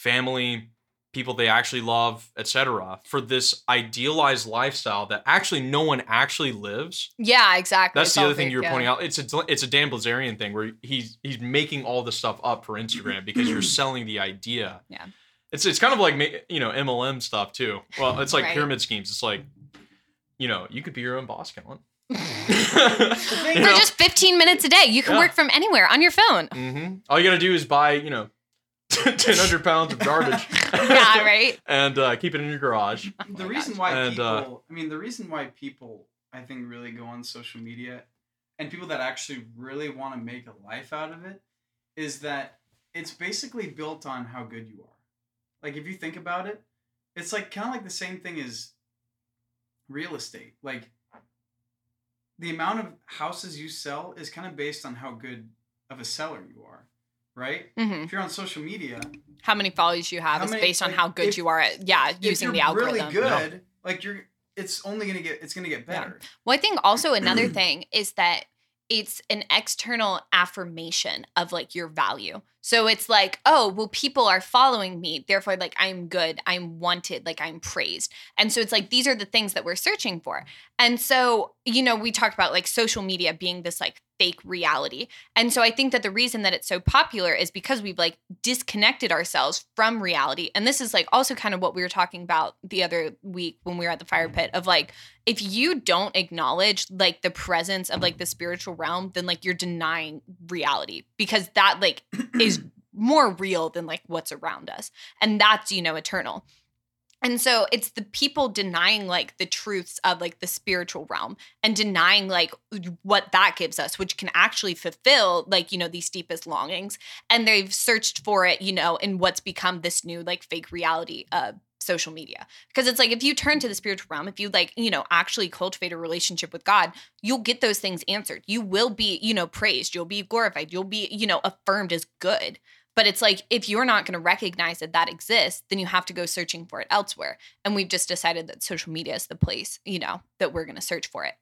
family, people they actually love, etc., for this idealized lifestyle that actually no one actually lives. yeah, exactly. That's It's the other thing you were yeah. pointing out. It's a it's a Dan Bilzerian thing where he's he's making all this stuff up for Instagram because you're selling the idea. Yeah. It's it's kind of like you know MLM stuff too. Well, it's like Right. pyramid schemes. It's like you know you could be your own boss, Kellen. For just 15 minutes a day, you can Yeah. work from anywhere on your phone. hmm All you gotta do is buy you know ten hundred pounds of garbage. yeah, right? and uh, keep it in your garage. the my reason gosh. why And, people uh, i mean the reason why people i think really go on social media and people that actually really want to make a life out of it is that it's basically built on how good you are like if you think about it it's like kind of like the same thing as real estate like the amount of houses you sell is kind of based on how good of a seller you are right hmm if you're on social media How many followers you have is many- based on like, how good if- you are at, yeah, using the algorithm. really good like you're it's only gonna get it's gonna get Yeah. better Well, I think also another thing is that it's an external affirmation of like your value. So it's like, oh, well, people are following me. Therefore, like, I'm good. I'm wanted. Like, I'm praised. And so it's like, these are the things that we're searching for. And so, you know, we talked about like social media being this like fake reality. And so I think that the reason that it's so popular is because we've like disconnected ourselves from reality. And this is like also kind of what we were talking about the other week when we were at the fire pit of like, if you don't acknowledge like the presence of like the spiritual realm, then like you're denying reality because that like is more real than like what's around us. And that's, you know, eternal. And so it's the people denying like the truths of like the spiritual realm and denying like what that gives us, which can actually fulfill like, you know, these deepest longings. And they've searched for it, you know, in what's become this new like fake reality of social media. Because it's like if you turn to the spiritual realm, if you like, you know, actually cultivate a relationship with God, you'll get those things answered. You will be, you know, praised, you'll be glorified, you'll be, you know, affirmed as good. But it's like if you're not going to recognize that that exists, then you have to go searching for it elsewhere. And we've just decided that social media is the place, you know, that we're going to search for it.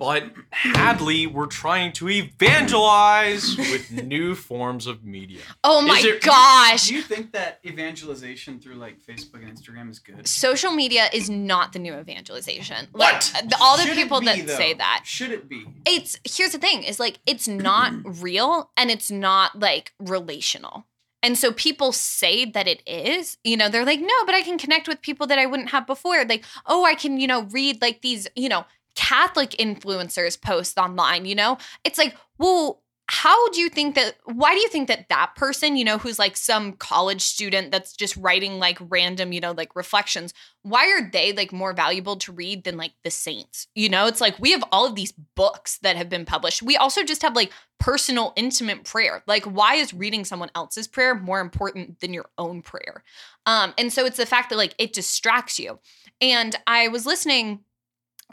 But Hadley, we're trying to evangelize with new forms of media. Oh my Is it- gosh. do you think that evangelization through like facebook and instagram is good Social media is not the new evangelization. What? Like the, all the Should people be, that though? say that. should it be It's here's the thing is like it's not real and it's not like relational. And so people say that it is, you know, they're like, no, but I can connect with people that I wouldn't have before. Like, oh, I can, you know, read like these, you know, Catholic influencers post online, you know? It's like, well, how do you think that why do you think that that person you know who's like some college student that's just writing like random you know like reflections why are they like more valuable to read than like the saints? You know it's like we have all of these books that have been published. We also just have like personal intimate prayer. Like why is reading someone else's prayer more important than your own prayer? Um and so it's the fact that like it distracts you. And i was listening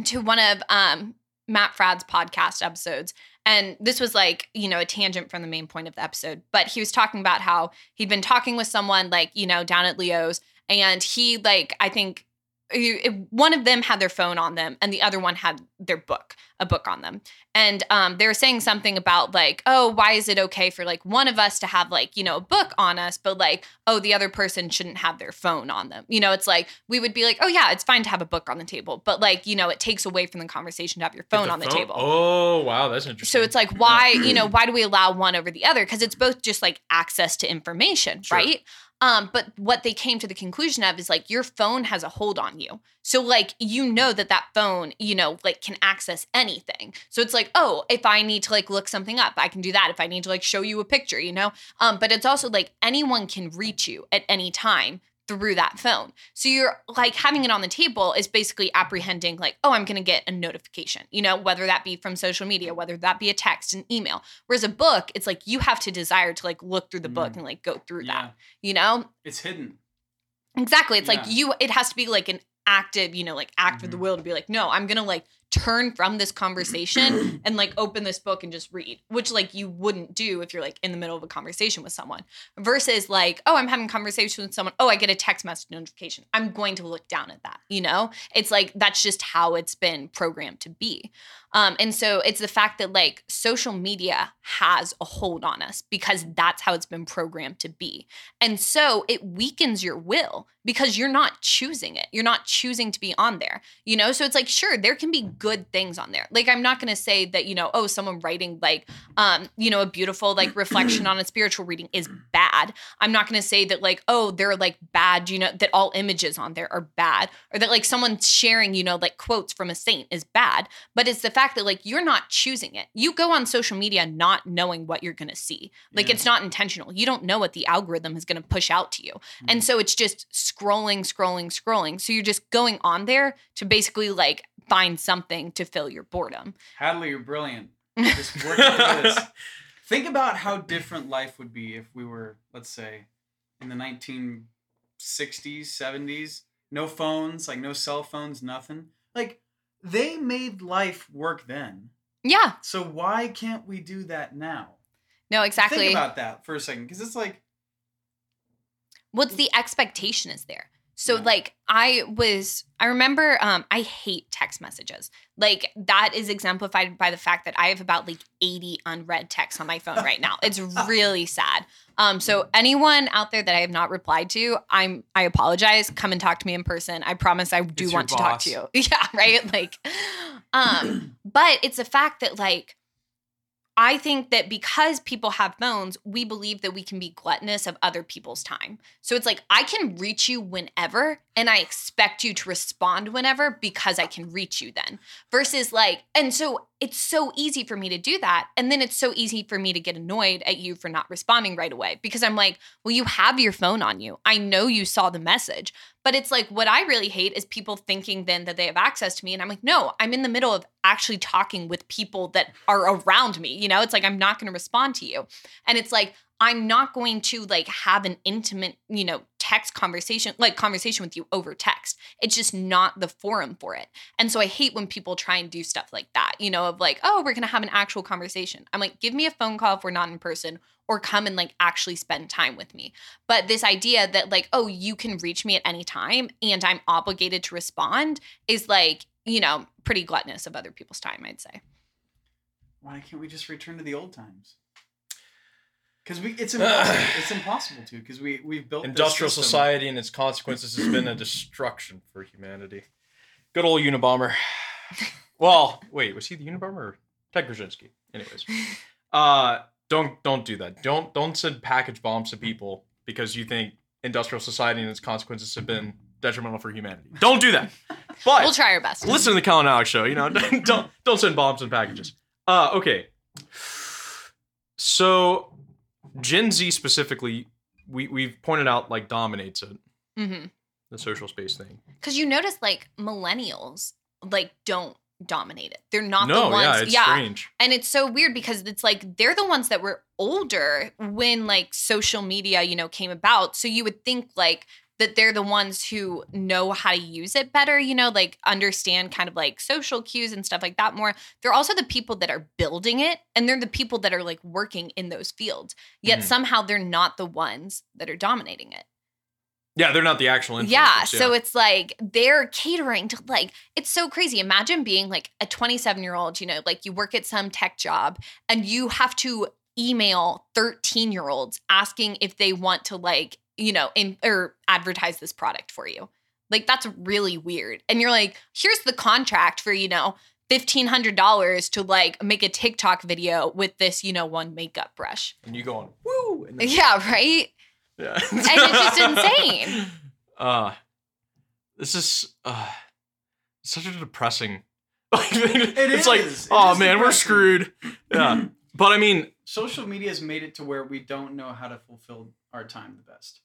to one of um Matt Fradd's podcast episodes. And this was like, you know, a tangent from the main point of the episode. But he was talking about how he'd been talking with someone like, you know, down at Leo's. And he, like, I think one of them had their phone on them and the other one had their book, a book on them. And um, they were saying something about like, oh, why is it okay for like one of us to have like, you know, a book on us, but like, oh, the other person shouldn't have their phone on them. You know, it's like we would be like, oh, yeah, it's fine to have a book on the table, but like, you know, it takes away from the conversation to have your phone on the table. Oh wow, that's interesting. So it's like, why, you know, why do we allow one over the other? Because it's both just like access to information, Sure. right? Um, but what they came to the conclusion of is like your phone has a hold on you. So like you know that that phone, you know, like can access anything. So it's like, oh, if I need to like look something up, I can do that. If I need to like show you a picture, you know. Um, but it's also like anyone can reach you at any time through that phone. So you're like having it on the table is basically apprehending like, oh, I'm going to get a notification, you know, whether that be from social media, whether that be a text, an email. Whereas a book, it's like you have to desire to like look through the book Mm. and like go through Yeah. that, you know? It's hidden. Exactly. It's like you it has to be like an active, you know, like act of the will to be like, no, I'm gonna like turn from this conversation and like open this book and just read, which like you wouldn't do if you're like in the middle of a conversation with someone. Versus like, oh, I'm having a conversation with someone. Oh, I get a text message notification. I'm going to look down at that. You know? It's like that's just how it's been programmed to be. Um, and so it's the fact that like social media has a hold on us because that's how it's been programmed to be. And so it weakens your will because you're not choosing it. You're not choosing to be on there, you know? So it's like, sure, there can be good things on there. Like, I'm not going to say that, you know, oh, someone writing like, um, you know, a beautiful like reflection on a spiritual reading is bad. I'm not going to say that, like, oh, they're like bad, you know, that all images on there are bad or that like someone sharing, you know, like quotes from a saint is bad. But it's the fact that like you're not choosing it. You go on social media not knowing what you're going to see. Like, Yeah. it's not intentional. You don't know what the algorithm is going to push out to you. Mm-hmm. And so it's just scrolling, scrolling, scrolling. So you're just going on there to basically like find something to fill your boredom. Hadley, you're brilliant. Just working this. Think about how different life would be if we were, let's say, in the 1960s, 70s. No phones, like no cell phones, nothing. Like, they made life work then. Yeah. So why can't we do that now? No, exactly. Think about that for a second, because it's like, what's the expectation is there so Yeah. like i was i remember um i hate text messages. Like that is exemplified by the fact that i have about like 80 unread texts on my phone right now. It's really sad. Um so anyone out there that i have not replied to i'm i apologize. Come and talk to me in person. I promise i do It's want to talk to you. Yeah right? Like um but it's a fact that like I think that because people have phones, we believe that we can be gluttonous of other people's time. So it's like I can reach you whenever and I expect you to respond whenever because I can reach you then. Versus like, and so it's so easy for me to do that. And then it's so easy for me to get annoyed at you for not responding right away because I'm like, well, you have your phone on you. I know you saw the message. But it's like what I really hate is people thinking then that they have access to me. And I'm like, no, I'm in the middle of actually talking with people that are around me. You know, it's like I'm not going to respond to you. And it's like, I'm not going to like have an intimate, you know, text conversation, like conversation with you over text. It's just not the forum for it. And so I hate when people try and do stuff like that, you know, of like, oh, we're going to have an actual conversation. I'm like, give me a phone call if we're not in person or come and like actually spend time with me. But this idea that like, oh, you can reach me at any time and I'm obligated to respond is like, you know, pretty gluttonous of other people's time, I'd say. why can't we just return to the old times? Because we, it's impossible. it's impossible to because we we've built Industrial system. society and its consequences has been a destruction for humanity. Good old Unabomber. Well, wait, was he the Unabomber or Ted Kaczynski? Anyways, uh, don't don't do that. Don't don't send package bombs to people because you think industrial society and its consequences have been detrimental for humanity. Don't do that. But We'll try our best. listen to the Colin Alex show. You know, don't don't send bombs and packages. Uh, okay. So, Gen Z specifically, we we've pointed out like dominates it Mm-hmm. the social space thing. Because you notice like millennials like don't dominate it. They're not no, the ones. yeah, it's strange. And it's so weird because it's like they're the ones that were older when like social media, you know, came about. So you would think like that they're the ones who know how to use it better, you know, like understand kind of like social cues and stuff like that more. They're also the people that are building it and they're the people that are like working in those fields. Yet Mhm. somehow they're not the ones that are dominating it. Yeah, they're not the actual influencers. Yeah, so it's like they're catering to like it's so crazy. Imagine being like a 27 year old, you know, like you work at some tech job and you have to email 13 year olds asking if they want to like, you know, in or advertise this product for you. Like that's really weird. And you're like, here's the contract for, you know, $1500 to like make a TikTok video with this, you know, one makeup brush. and you going woo. And then, Yeah, right? Yeah. And it's just insane. Uh, this is uh, such a depressing. it's like. It oh is man, we're screwed. Yeah, but I mean, Social media has made it to where we don't know how to fulfill our time the best.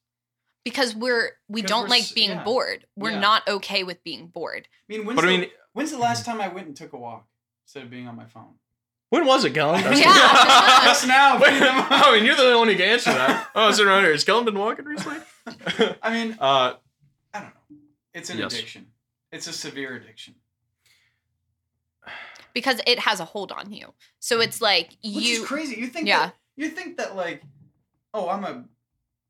because we're we 'Cause don't we're like being yeah. bored. We're Yeah. not okay with being bored. I mean, when's, But I mean- when's the last time I went and took a walk instead of being on my phone? When was it, Kellen? Yeah. Just now. Wait, I mean, you're the only one who can answer that. Oh, sitting around here. Has Kellen been walking recently? I mean, uh, I don't know. It's an Yes. addiction. It's a severe addiction. because it has a hold on you. So it's like Which you is crazy. You think Yeah. that you think that like, oh, I'm a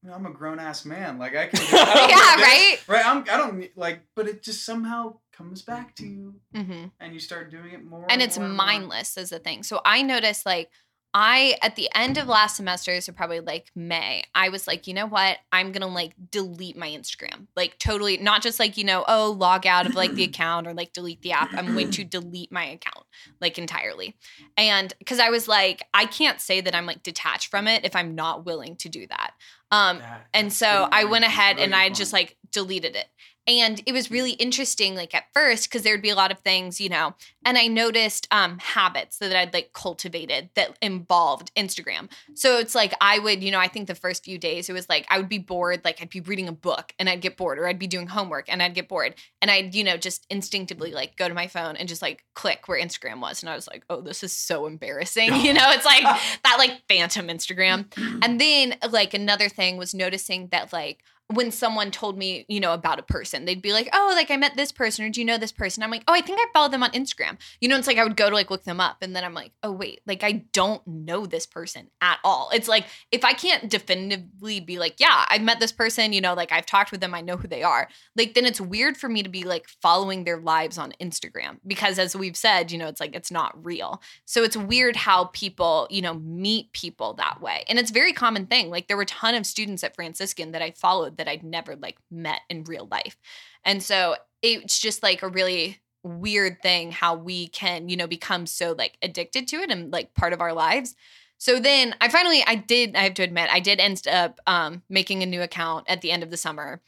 you know, I'm a grown ass man. Like I can I Yeah, need right? Right. I'm I don't like but it just somehow comes back to you Mhm. and you start doing it more and it's more mindless is the thing. So I noticed like I at the end of last semester, so probably like May, I was like, you know what? I'm gonna like delete my Instagram. Like totally not just like, you know, oh, log out of like the account or like delete the app. I'm going to delete my account like entirely. And because I was like, I can't say that I'm like detached from it if I'm not willing to do that. Um That- And so I went ahead and I fun. just like deleted it. And it was really interesting, like at first, because there'd be a lot of things, you know, and I noticed um habits that I'd like cultivated that involved Instagram. So it's like I would, you know, I think the first few days it was like I would be bored, like I'd be reading a book and I'd get bored, or I'd be doing homework and I'd get bored. And I'd, you know, just instinctively like go to my phone and just like click where Instagram was. And I was like, oh, this is so embarrassing. You know, it's like that like phantom Instagram. And then like another thing was noticing that like when someone told me, you know, about a person, they'd be like, "Oh, like I met this person, or do you know this person?" I'm like, "Oh, I think I followed them on Instagram." You know, it's like I would go to like look them up, and then I'm like, "Oh, wait, like I don't know this person at all." It's like if I can't definitively be like, "Yeah, I've met this person," you know, like I've talked with them, I know who they are. Like then it's weird for me to be like following their lives on Instagram because, as we've said, you know, it's like it's not real. So it's weird how people, you know, meet people that way. And it's very common thing. Like there were a ton of students at Franciscan that I followed that I'd never like met in real life. And so it's just like a really weird thing how we can, you know, become so like addicted to it and like part of our lives. So then I finally I did I have to admit I did end up um making a new account at the end of the summer.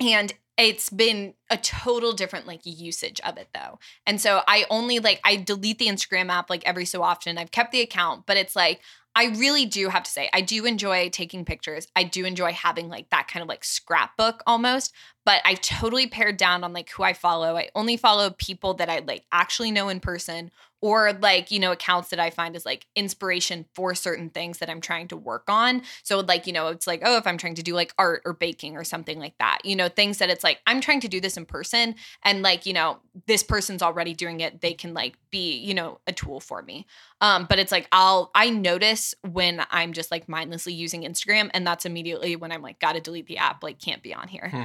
And it's been a total different like usage of it though. And so I only like I delete the Instagram app like every so often. I've kept the account, but it's like I really do have to say I do enjoy taking pictures. I do enjoy having like that kind of like scrapbook almost, but I've totally pared down on like who I follow. I only follow people that I like actually know in person or like, you know, accounts that I find is like inspiration for certain things that I'm trying to work on. So like, you know, it's like, oh, if I'm trying to do like art or baking or something like that, you know, things that it's like I'm trying to do this in person and like, you know, this person's already doing it, they can like be, you know, a tool for me. Um, but it's like I'll I notice when I'm just like mindlessly using Instagram, and that's immediately when I'm like, gotta delete the app, like can't be on here. Hmm.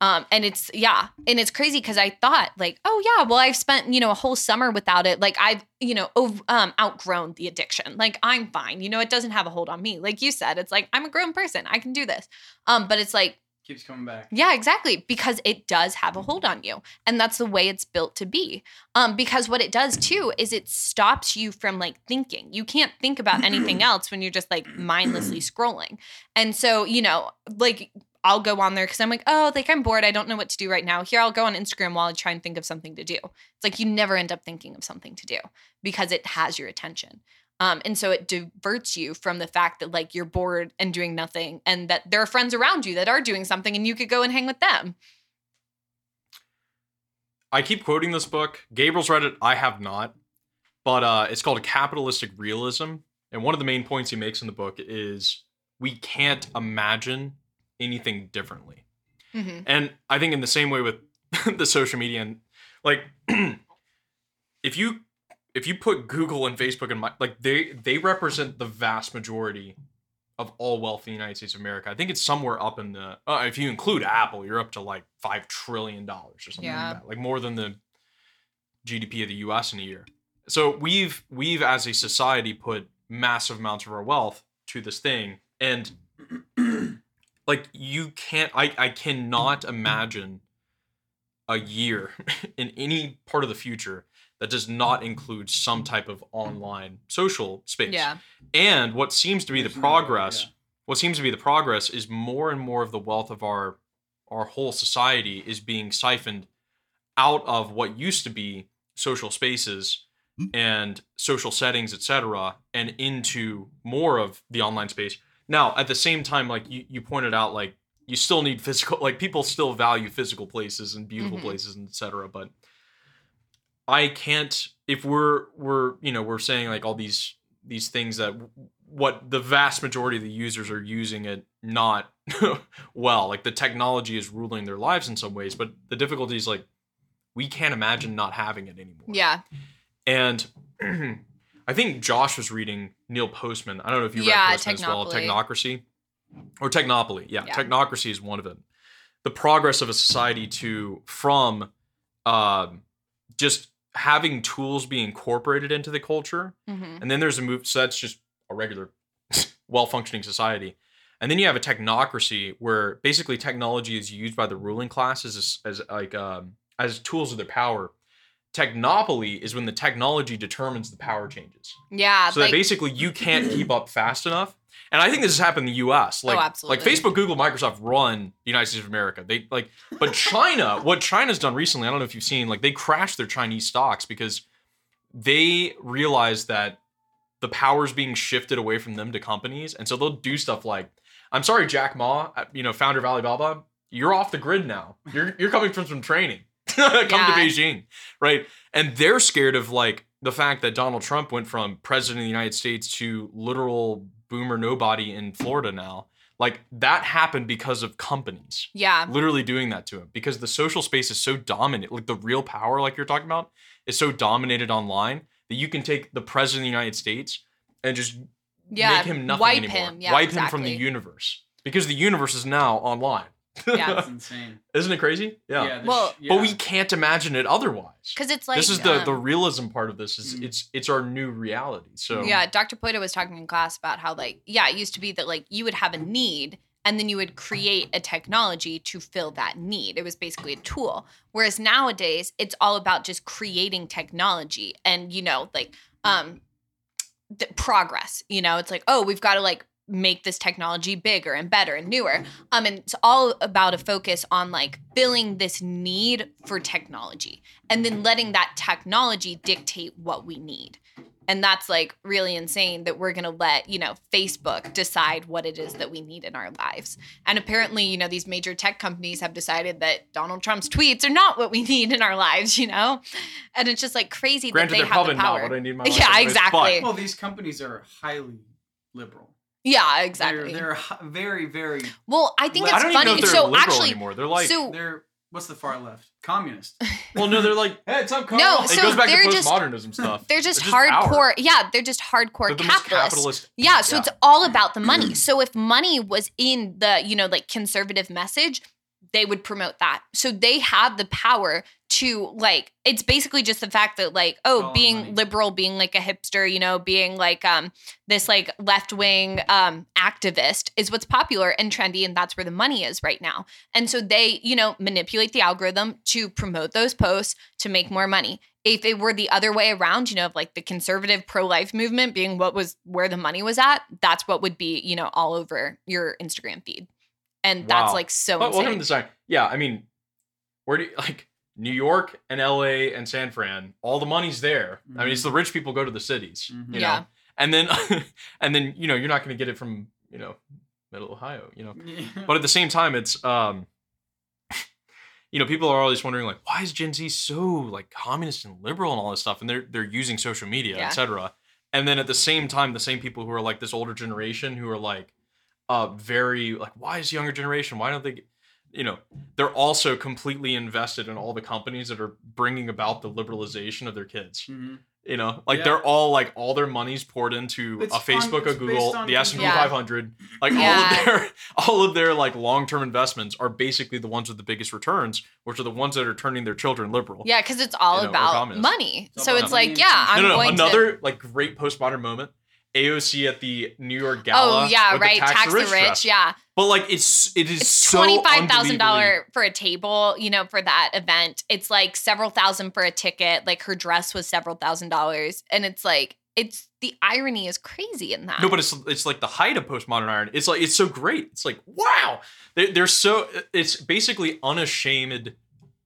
Um, and it's yeah, and it's crazy because I thought like, oh yeah, well I've spent you know a whole summer without it. Like I've you know ov- um outgrown the addiction. Like I'm fine. You know it doesn't have a hold on me. Like you said, it's like I'm a grown person. I can do this. Um, but it's like keeps coming back. Yeah, exactly. Because it does have a hold on you. And that's the way it's built to be. Um, because what it does too is it stops you from like thinking. You can't think about anything else when you're just like mindlessly scrolling. And so, you know, like I'll go on there because I'm like, oh, like I'm bored. I don't know what to do right now. Here, I'll go on Instagram while I try and think of something to do. It's like you never end up thinking of something to do because it has your attention. Um, and so it diverts you from the fact that like you're bored and doing nothing and that there are friends around you that are doing something and you could go and hang with them. I keep quoting this book. Gabriel's read it. I have not. But uh, it's called Capitalistic Realism. And one of the main points he makes in the book is we can't imagine anything differently. Mhm. And I think in the same way with the social media and like if you if you put Google and Facebook and my, like they they represent the vast majority of all wealth in the United States of America. I think it's somewhere up in the uh, if you include Apple, you're up to like 5 trillion dollars or something Yeah. like that. Like more than the GDP of the US in a year. So we've we've as a society put massive amounts of our wealth to this thing and like you can't I I cannot imagine a year in any part of the future that does not include some type of online social space. Yeah. And what seems to be the progress, yeah. what seems to be the progress is more and more of the wealth of our our whole society is being siphoned out of what used to be social spaces hmm. and social settings, etc., and into more of the online space. Now, at the same time, like you, you pointed out, like you still need physical like people still value physical places and beautiful Mhm. places and etc. But I can't if we're we're you know we're saying like all these these things that what the vast majority of the users are using it not well like the technology is ruling their lives in some ways but the difficulty is like we can't imagine not having it anymore Yeah. and I think Josh was reading Neil Postman. I don't know if you Yeah, read Postman as well. Technocracy or Technopoly. Yeah, Yeah. Technocracy is one of them. The progress of a society to from um, just having tools be incorporated into the culture, hmm and then there's a move. So that's just a regular, well-functioning society. And then you have a technocracy where basically technology is used by the ruling classes as, as like um, as tools of their power. Technopoly is when the technology determines the power changes. Yeah. So like, that basically you can't keep up fast enough. And I think this has happened in the US. Like, Oh, absolutely. like Facebook, Google, Microsoft run the United States of America. They like but China, what China's done recently, I don't know if you've seen, like they crashed their Chinese stocks because they realized that the power's being shifted away from them to companies. And so they'll do stuff like, I'm sorry, Jack Ma, uh, you know, founder of Alibaba, you're off the grid now. You're you're coming from some training. Come Yeah. to Beijing. Right. And they're scared of like the fact that Donald Trump went from president of the United States to literal boomer nobody in Florida now. Like that happened because of companies yeah. literally doing that to him because the social space is so dominant. Like the real power, like you're talking about, is so dominated online that you can take the president of the United States and just Yeah. make him nothing wipe anymore. him. Yeah. wipe him from the universe because the universe is now online. Yeah. That's insane. Isn't it crazy? Yeah. Yeah. Well- sh- But we can't imagine it otherwise. Because it's like this is the the um, realism part of this. Is Mm. it's it's our new reality. So Yeah, Dr. Poita was talking in class about how like yeah, it used to be that like you would have a need and then you would create a technology to fill that need. It was basically a tool. Whereas nowadays it's all about just creating technology and you know like um the progress, you know, it's like oh, we've got to like make this technology bigger and better and newer. Um and it's all about a focus on like filling this need for technology and then letting that technology dictate what we need. And that's like really insane that we're going to let, you know, Facebook decide what it is that we need in our lives. And apparently, you know, these major tech companies have decided that Donald Trump's tweets are not what we need in our lives, you know? And it's just like crazy granted, that they they're have probably the power. not what I need in my life. Yeah, anyways, exactly. Well, these companies are highly liberal. Yeah, exactly. They're, they're very, very. well, I think But it's I don't even know funny. if so actually, anymore. They're like, so They're what's the far left? Communist. well, no, they're like. hey, it's up, No, It so goes back they're just- postmodernism stuff. they're just They're just hardcore. power. yeah, they're just hardcore They're the most capitalists. capitalist. Yeah, so Yeah. it's all about the money. So if money was in the, you know, like conservative message, they would promote that. So they have the power to like it's basically just the fact that like oh all being liberal being like a hipster you know being like um this like left-wing um activist is what's popular and trendy and that's where the money is right now. And so they you know manipulate the algorithm to promote those posts to make more money. If it were the other way around you know of like the conservative pro-life movement being what was where the money was at that's what would be you know all over your instagram feed and that's like so Well, welcome to insane the sign. Yeah, I mean, where do you, like New York and LA and San Fran, all the money's there. I mean, it's the rich people go to the cities, Mhm. you Yeah. know. And then and then, you know, you're not going to get it from, you know, Middle Ohio, you know. But at the same time, it's um you know, people are always wondering like why is Gen Z so like communist and liberal and all this stuff and they're they're using social media, Yeah. etc. And then at the same time, the same people who are like this older generation who are like uh very like why is younger generation why don't they get, you know they're also completely invested in all the companies that are bringing about the liberalization of their kids Mhm. you know like Yeah. they're all like all their money's poured into It's a fun- facebook a google the s&p Yeah. 500 like all of their all of their like long-term investments are basically the ones with the biggest returns which are the ones that are turning their children liberal yeah because it's all You know, about money It's so all it's about like yeah i'm no, no, no. going to Another like great postmodern moment. AOC at the New York Gala. Oh yeah, with the right. Tax, the rich. dress. Yeah, But like it's it is it's so twenty five thousand dollar for a table. You know, for that event, it's like several thousand for a ticket. Like her dress was several thousand dollars, and it's like it's the irony is crazy in that. No, but it's it's like the height of postmodern iron. It's like it's so great. It's like wow. They, they're so. It's basically unashamed,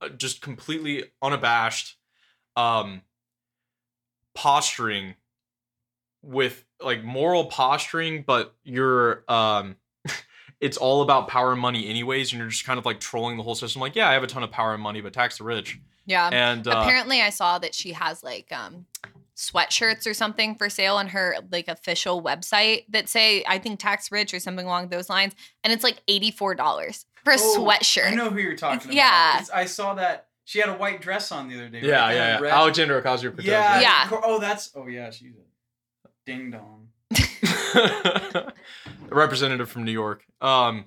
uh, just completely unabashed, um, posturing with like moral posturing, but you're um. It's all about power and money, anyways, and you're just kind of like trolling the whole system. Like, yeah, I have a ton of power and money, but tax the rich. yeah. And uh, Apparently, I saw that she has like um sweatshirts or something for sale on her like official website that say I think tax rich or something along those lines, and it's like eighty four dollars for a Oh, sweatshirt. I know who you're talking about. yeah. It's- I saw that she had a white dress on the other day. yeah, Kind yeah, yeah. red. Alexandra Ocasio Cortez. Yeah. Yeah. Oh, that's. Oh yeah, she's a ding dong. a representative from New York. Um,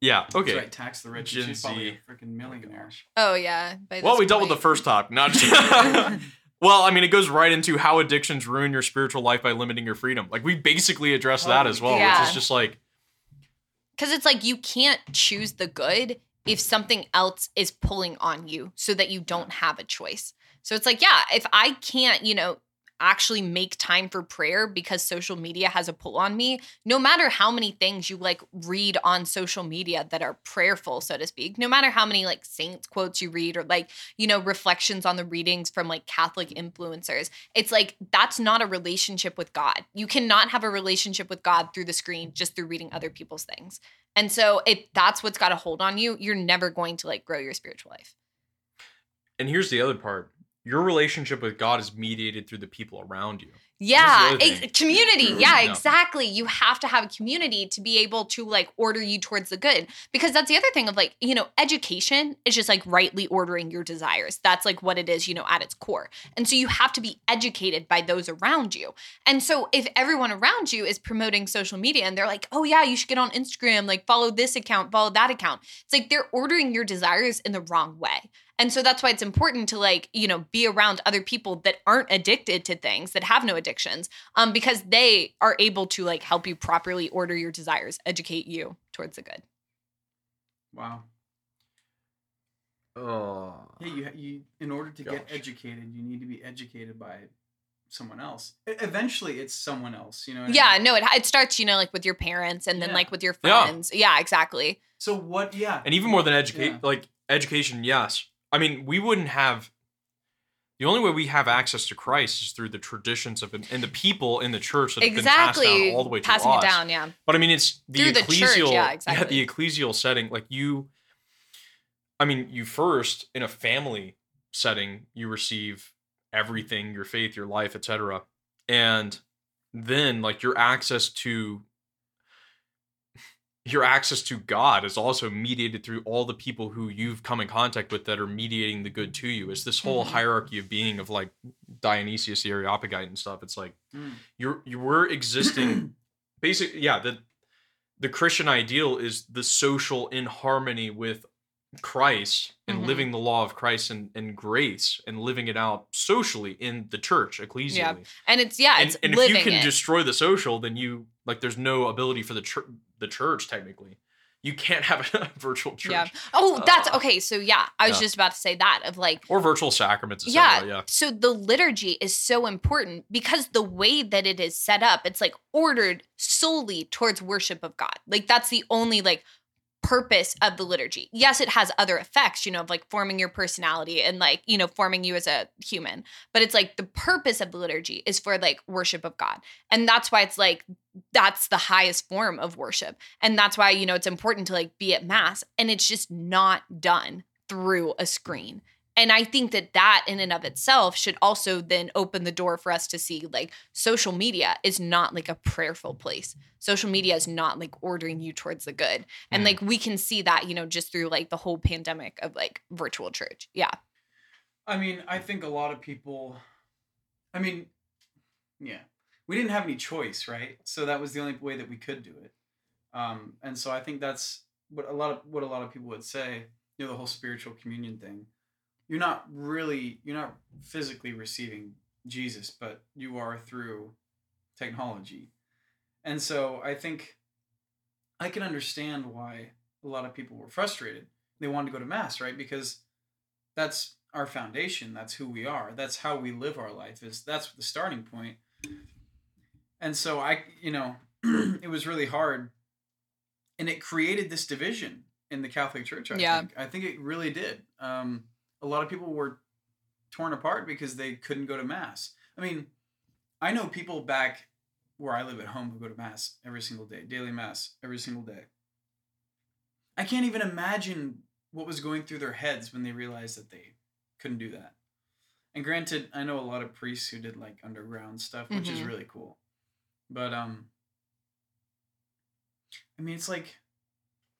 yeah. That's Okay. right. Tax the rich. Gen She's probably a Z. freaking millionaire. Oh yeah. by Well, this we dealt with the first topic. Not. well, I mean, it goes right into how addictions ruin your spiritual life by limiting your freedom. Like we basically addressed that as well, Yeah. which is just like Because it's like you can't choose the good if something else is pulling on you so that you don't have a choice. So it's like, yeah, if I can't, you know, actually make time for prayer because social media has a pull on me, no matter how many things you like read on social media that are prayerful, so to speak, no matter how many like saints quotes you read or like, you know, reflections on the readings from like Catholic influencers, it's like that's not a relationship with God. You cannot have a relationship with God through the screen just through reading other people's things. And so if that's what's got a hold on you, you're never going to like grow your spiritual life. and here's the other part. Your relationship with God is mediated through the people around you. Yeah, thing. community. Yeah, Yeah. exactly. You have to have a community to be able to like order you towards the good. Because that's the other thing of like, you know, education is just like rightly ordering your desires. That's like what it is, you know, at its core. And so you have to be educated by those around you. And so if everyone around you is promoting social media and they're like, oh yeah, you should get on Instagram, like follow this account, follow that account, it's like they're ordering your desires in the wrong way. And so that's why it's important to like, you know, be around other people that aren't addicted to things, that have no addictions, um, because they are able to like help you properly order your desires, educate you towards the good. Wow. Oh. Yeah, you you in order to get educated, you need to be educated by someone else. Eventually, it's someone else. You know. what I Yeah, mean? no, it, it starts, you know, like with your parents and then Yeah. like with your Yeah. friends. Yeah, exactly. So what? Yeah. And even more than educate, Yeah. like education, yes. I mean, we wouldn't have. The only way we have access to Christ is through the traditions of and the people in the church that have been passed down all the way to Passing us. it down, yeah. But I mean, it's the Through the church, ecclesial, yeah, exactly. the ecclesial setting. Like you, I mean, you first in a family setting, you receive everything, your faith, your life, etc., and then like your access to your access to God is also mediated through all the people who you've come in contact with that are mediating the good to you. It's this whole Mhm. hierarchy of being of like Dionysius the Areopagite and stuff. It's like Mm. you're you were existing basically. yeah the the Christian ideal is the social in harmony with Christ and Mhm. living the law of Christ and, and grace and living it out socially in the church, ecclesially. And it's yeah, And, it's and if you can it. destroy the social, then you like there's no ability for the church the church technically. You can't have a virtual church. Yeah. Oh, that's Uh, okay. So yeah, I was yeah. just about to say that of like Or virtual sacraments, yeah. Yeah. So the liturgy is so important because the way that it is set up, it's like ordered solely towards worship of God. Like that's the only like purpose of the liturgy. Yes, it has other effects, you know, of like forming your personality and like, you know, forming you as a human. But it's like the purpose of the liturgy is for like worship of God. And that's why it's like that's the highest form of worship. And that's why, you know, it's important to like be at mass and it's just not done through a screen. And I think that that in and of itself should also then open the door for us to see like social media is not like a prayerful place. Social media is not like ordering you towards the good. And Mhm. like we can see that, you know, just through like the whole pandemic of like virtual church. Yeah. I mean, I think a lot of people. I mean, yeah, we didn't have any choice, right? So that was the only way that we could do it. Um, and so I think that's what a lot of what a lot of people would say. You know, the whole spiritual communion thing. You're not really, you're not physically receiving Jesus, but you are through technology. And so I think I can understand why a lot of people were frustrated. They wanted to go to mass, right? Because that's our foundation that's who we are that's how we live our life is that's the starting point and so i you know it was really hard and it created this division in the catholic church i Yeah. think i think it really did um, a lot of people were torn apart because they couldn't go to mass i mean i know people back where i live at home who go to mass every single day daily mass every single day i can't even imagine what was going through their heads when they realized that they couldn't do that. And granted, I know a lot of priests who did like underground stuff, which is Mhm. really cool. But um I mean it's like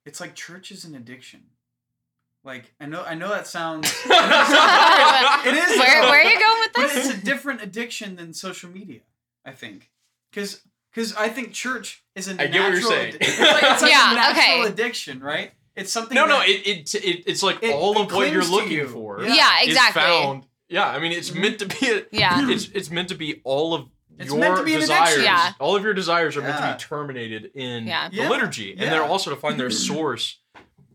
it's like church is an addiction. Like I know I know that sounds it is Where, where are you going with But this? it's a different addiction than social media, I think. Cuz cuz I think church is a I get what you're natural saying. addi- It's like, it's like Yeah, a natural okay. addiction, right? It's something No, no, it, it, it it's like It- all of what you're looking you. for. Yeah. Yeah, is exactly. found. Yeah, I mean, it's Mhm. meant to be. A, Yeah. It's it's meant to be all of It's your meant to be an desires. addiction. Yeah. All of your desires are meant to be terminated in Yeah. the Yeah. liturgy, and Yeah. they're also to find their source.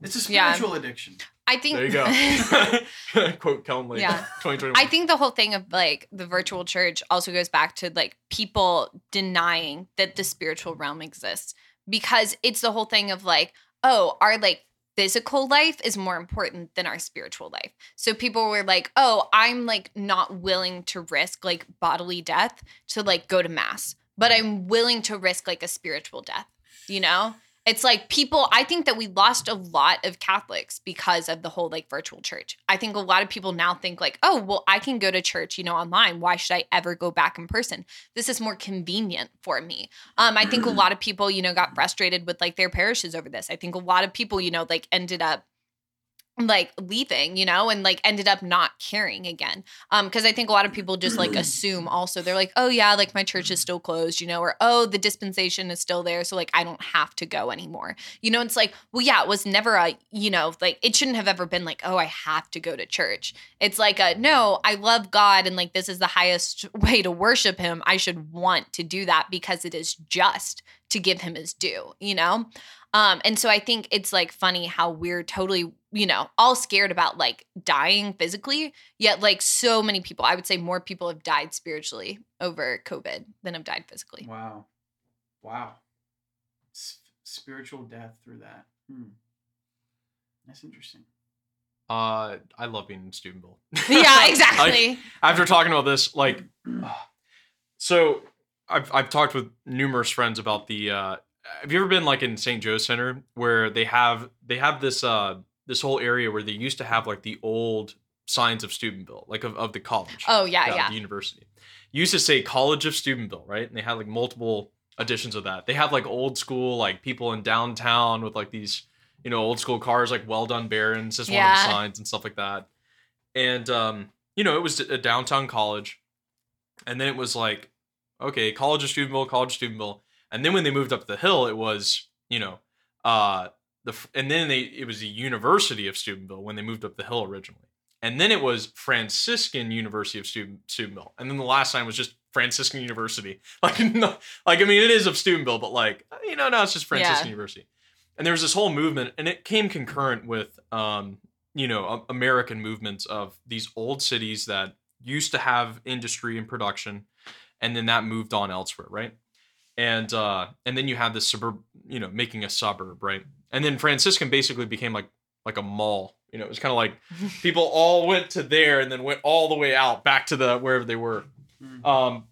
it's a Yeah. spiritual addiction. I think There you go. Quote Kellen Lake. Yeah. 2021. I think the whole thing of like the virtual church also goes back to like people denying that the spiritual realm exists because it's the whole thing of like, oh, our like physical life is more important than our spiritual life. So people were like, oh, I'm like not willing to risk like bodily death to like go to mass, but I'm willing to risk like a spiritual death, you know? It's like people, I think that we lost a lot of Catholics because of the whole like virtual church. I think a lot of people now think like, oh, well, I can go to church, you know, online. Why should I ever go back in person? This is more convenient for me. Um, I think a lot of people, you know, got frustrated with like their parishes over this. I think a lot of people, you know, like ended up like leaving, you know, and like ended up not caring again. Um, because I think a lot of people just like assume also they're like, oh yeah, like my church is still closed, you know, or oh the dispensation is still there, so like I don't have to go anymore. You know, it's like, well, yeah, it was never a, you know, like it shouldn't have ever been like, oh, I have to go to church. It's like a no, I love God and like this is the highest way to worship him. I should want to do that because it is just to give him his due, you know? Um, and so I think it's like funny how we're totally, you know, all scared about like dying physically, yet like so many people, I would say more people have died spiritually over COVID than have died physically. Wow. Wow. S- spiritual death through that. Hmm. That's interesting. Uh, I love being in student Steubenville. yeah, exactly. after talking about this, like, so I've I've talked with numerous friends about the. Uh, have you ever been like in St. Joe Center where they have they have this uh this whole area where they used to have like the old signs of Steubenville, like of, of the college. oh yeah, yeah. the university. Used to say College of Steubenville, right? And they had like multiple editions of that. They have like old school like people in downtown with like these you know old school cars like well done barons is one of the signs and stuff like that. And um you know it was a downtown college, and then it was like okay College of Steubenville, College of Steubenville, and then when they moved up the hill it was you know, uh, the and then they it was the University of Steubenville when they moved up the hill originally, and then it was Franciscan University of Steuben, Steubenville, and then the last time was just Franciscan University. Like, no, like I mean, it is of Steubenville, but like you know, now it's just Franciscan Yeah. University. And there was this whole movement, and it came concurrent with, um, you know, American movements of these old cities that used to have industry and production, and then that moved on elsewhere, right? And uh, and then you have this suburb, you know, making a suburb, right? And then Franciscan basically became like like a mall. You know, it was kind of like people all went to there and then went all the way out back to the wherever they were. Mm. Um,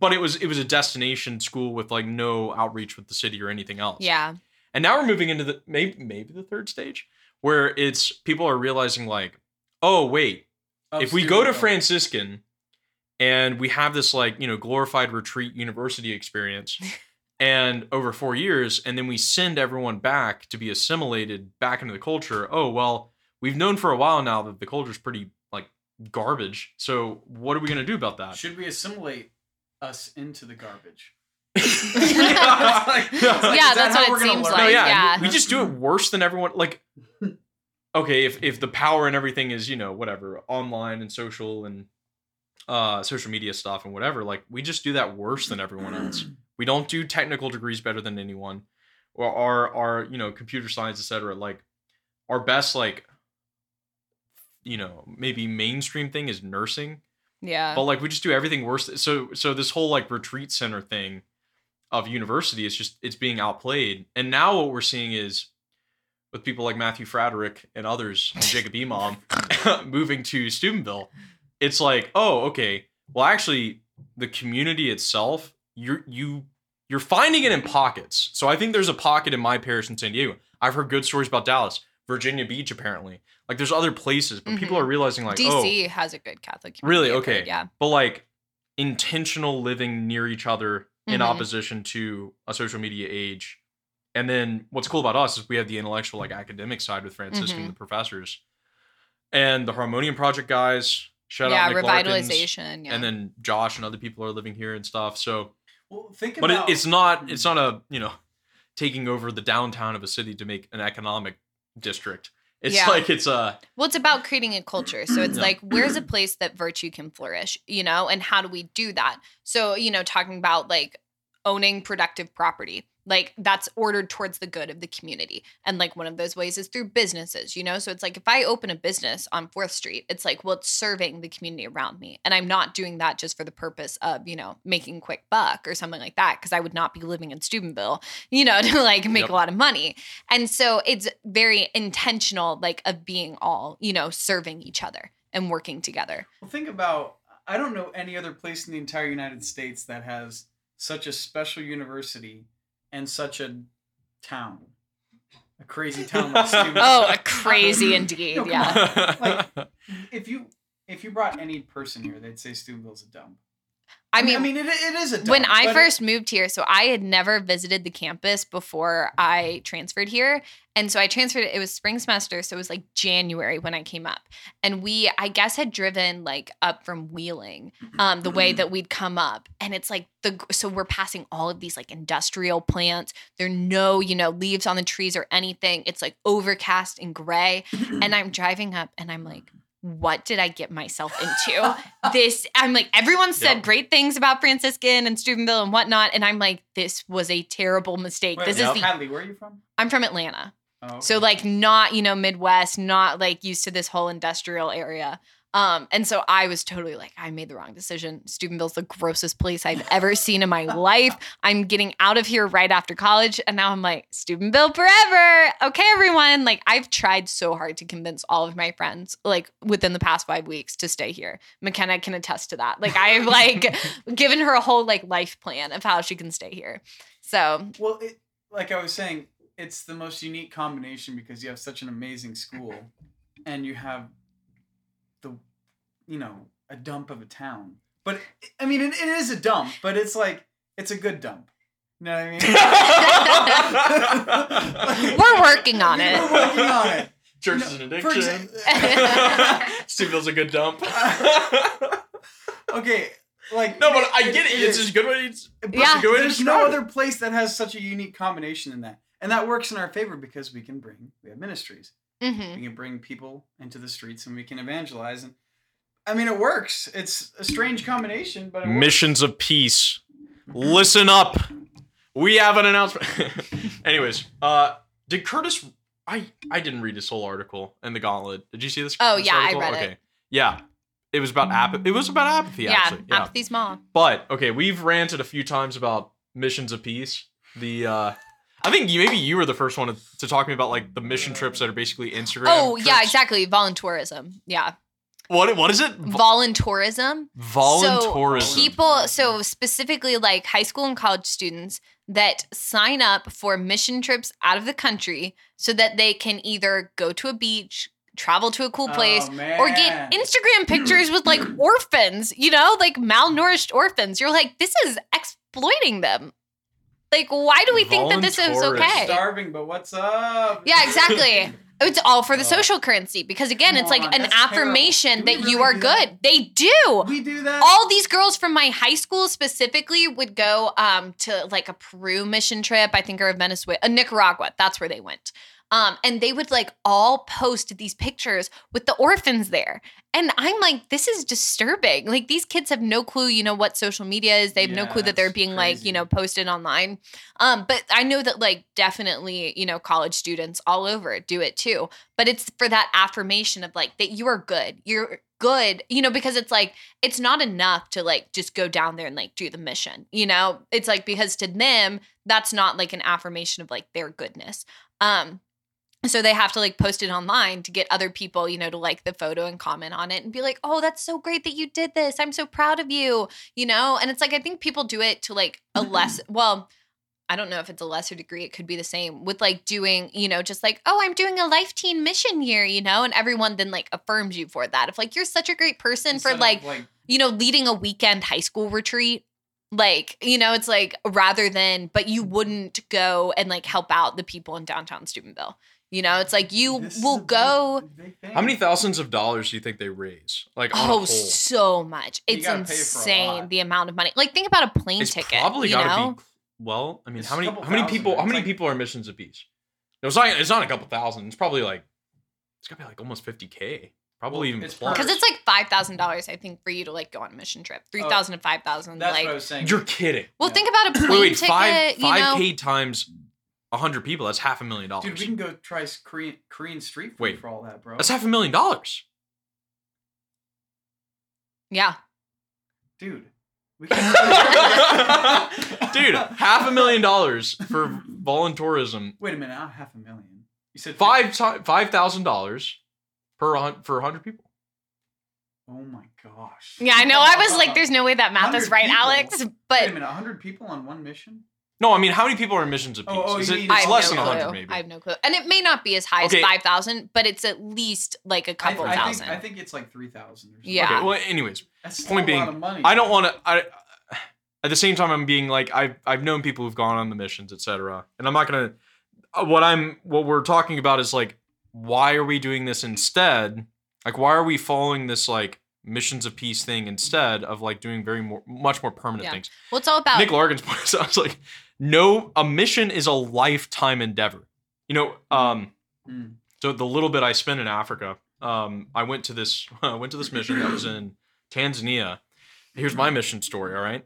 but it was it was a destination school with like no outreach with the city or anything else. Yeah. And now we're moving into the maybe maybe the third stage where it's people are realizing like, oh wait, Of if we go to. Franciscan and we have this like you know glorified retreat university experience and over four years and then we send everyone back to be assimilated back into the culture oh well we've known for a while now that the culture is pretty like garbage so what are we going to do about that should we assimilate us into the garbage? yeah, like- yeah, is that that's what we're it gonna seems learn? like. no, yeah, yeah. we just do it worse than everyone. Like, okay, if if the power and everything is you know whatever online and social and uh social media stuff and whatever, like we just do that worse than everyone else. We don't do technical degrees better than anyone, or our our you know computer science etc. Like our best like you know maybe mainstream thing is nursing Yeah. but like we just do everything worse so so this whole like retreat center thing of university is just it's being outplayed and now what we're seeing is with people like matthew fraderick and others and jacob emom moving to steubenville it's like oh okay well actually the community itself you're you you're finding it in pockets so i think there's a pocket in my parish in san diego i've heard good stories about dallas virginia beach apparently like there's other places but people Mhm. are realizing like oh DC has a good Catholic Really? community. I've Okay. heard, Yeah. but like intentional living near each other in Mhm. opposition to a social media age. And then what's cool about us is we have the intellectual, like academic side with Franciscan, Mhm. the professors, and the Harmonium Project guys. Shout yeah, out Nick Larkins, revitalization. Yeah. And then Josh and other people are living here and stuff. So, Well, think but it, about it's not hmm. it's not a you know taking over the downtown of a city to make an economic district. It's Yeah. like it's a Well, it's about creating a culture. So it's Yeah. like, where's a place that virtue can flourish, you know, and how do we do that? So, you know, talking about like owning productive property, like that's ordered towards the good of the community. And like one of those ways is through businesses, you know? So it's like if I open a business on 4th Street, it's like, well, it's serving the community around me. And I'm not doing that just for the purpose of, you know, making quick buck or something like that, because I would not be living in Steubenville, you know, to like make Yep. a lot of money. And so it's very intentional, like of being all, you know, serving each other and working together. Well, think about I don't know any other place in the entire United States that has such a special university and such a town. A crazy town like Steubenville. Oh, a crazy indeed. No, yeah. Like, if you if you brought any person here, they'd say Steubenville's a dump. I mean, I mean, it, it is a dump. when I but it- first moved here, so I had never visited the campus before I transferred here. And so I transferred, it was spring semester. So it was like January when I came up. And we, I guess, had driven like up from Wheeling, um, the way that we'd come up. And it's like the, so we're passing all of these like industrial plants. There are no, you know, leaves on the trees or anything. It's like overcast and gray. and I'm driving up and I'm like, what did I get myself into? this, I'm like, everyone said Yep. great things about Franciscan and Steubenville and whatnot. And I'm like, this was a terrible mistake. Wait, this Yep. is the, Hadley, where are you from? I'm from Atlanta. Oh, So like not, you know, Midwest, not like used to this whole industrial area. Um, and so I was totally like, I made the wrong decision. Steubenville's the grossest place I've ever seen in my life. I'm getting out of here right after college. And now I'm like, Steubenville forever. Okay, everyone. Like, I've tried so hard to convince all of my friends, like within the past five weeks, to stay here. McKenna can attest to that. Like, I've like given her a whole like life plan of how she can stay here. So Well, it, like I was saying, it's the most unique combination because you have such an amazing school, and you have you know, a dump of a town. But I mean, it, it is a dump, but it's like it's a good dump. You know what I mean? we're working on it. We're working on it. Church No, is an addiction. exa- Steubenville's a good dump. Okay, like no, but I get it. it it's just a good way. It's Yeah. good way to there's no other place that has such a unique combination in that. and that works in our favor because we can bring we have ministries. hmm We can bring people into the streets and we can evangelize. And I mean, it works. It's a strange combination, but it works. Missions of peace. Listen up. We have an announcement. Anyways, uh, did Curtis? I I didn't read his whole article in the Gauntlet. Did you see this? Oh, this yeah, I article? read it. okay. Yeah, it was about apathy. It was about apathy. Yeah, actually. Yeah. apathy's mom. But okay, we've ranted a few times about missions of peace. The uh I think you, maybe you were the first one to, to talk to me about like the mission trips that are basically Instagram. Oh yeah, exactly. Voluntourism. Yeah, What what is it? Voluntourism. Voluntourism. So people, so specifically like high school and college students that sign up for mission trips out of the country so that they can either go to a beach, travel to a cool oh, place, Oh, or get Instagram pictures with like orphans, you know, like malnourished orphans. You're like, this is exploiting them. Like, why do we think that this is okay? starving, but what's up? Yeah, exactly. It's all for the Oh. social currency because again, Come it's like on, an affirmation Do we that you are good. that? They do. we do that. All these girls from my high school specifically would go um to like a Peru mission trip, I think, or a Venezuela, uh, Nicaragua. That's where they went. Um, and they would like all post these pictures with the orphans there. And I'm like, this is disturbing. Like these kids have no clue, you know, what social media is. They have no clue that they're being like, you know, posted online. Um, but I know that like definitely, you know, college students all over do it too. But it's for that affirmation of like that you are good. You're good, you know, because it's like it's not enough to like just go down there and like do the mission, you know? It's like because to them, that's not like an affirmation of like their goodness. Um so they have to like post it online to get other people, you know, to like the photo and comment on it and be like, "Oh, that's so great that you did this. I'm so proud of you." You know? And it's like I think people do it to like a less well, I don't know if it's a lesser degree. It could be the same with like doing, you know, just like, oh, I'm doing a life teen mission year, you know, and everyone then like affirms you for that. If like you're such a great person Instead for of, like, like you know, leading a weekend high school retreat, like, you know, it's like rather than, but you wouldn't go and like help out the people in downtown Steubenville. You know, it's like you this will a big- go. big. How many thousands of dollars do you think they raise? Like Oh, so much! You It's gotta pay for a insane the amount of money. Like, think about a plane it's ticket. probably you gotta know? be well, I mean, It's how many how many people how many like- people are missions of peace? No, it's not it's not a couple thousand. It's probably like it's gotta be like almost 50k. Probably Well, even it's. Because it's like five thousand dollars, I think, for you to like go on a mission trip. Three oh, thousand to five thousand. That's Like, what I was saying. You're kidding. well, Yeah. think about a plane Wait, wait, ticket. five you five know, k times hundred people. That's half a million dollars. Dude, we can go try Korean Korean street food Wait. for all that, bro. That's half a million dollars. yeah. Dude. We can Dude, half a million dollars for voluntourism. Wait a minute, not half a million. You said five five thousand dollars per hun- for hundred people. Oh my gosh. Yeah, I know. I was like, there's no way that math is right, people? Alex. Wait a But minute, 100 people on one mission? No, I mean, how many people are in missions of peace? Oh, oh, Is you it, mean I it's have less no than clue. hundred, maybe. I have no clue. And it may not be as high Okay. as 5,000, but it's at least like a couple I thousand. Think, I think it's like 3,000 or something. Yeah. Okay, well, anyways, That's still point a lot being, of money. I don't want to. I at the same time, I'm being like, I've I've known people who've gone on the missions, etc. And I'm not gonna. uh, What I'm what we're talking about is like, why are we doing this instead? Like, why are we following this like missions of peace thing instead of like doing very more much more permanent Yeah. things? well, it's all about. Nick Largan's point sounds like no, a mission is a lifetime endeavor. You know, um, Mm. so the little bit I spent in Africa, um, I went to this I went to this mission that was in Tanzania. Here's my mission story. All right,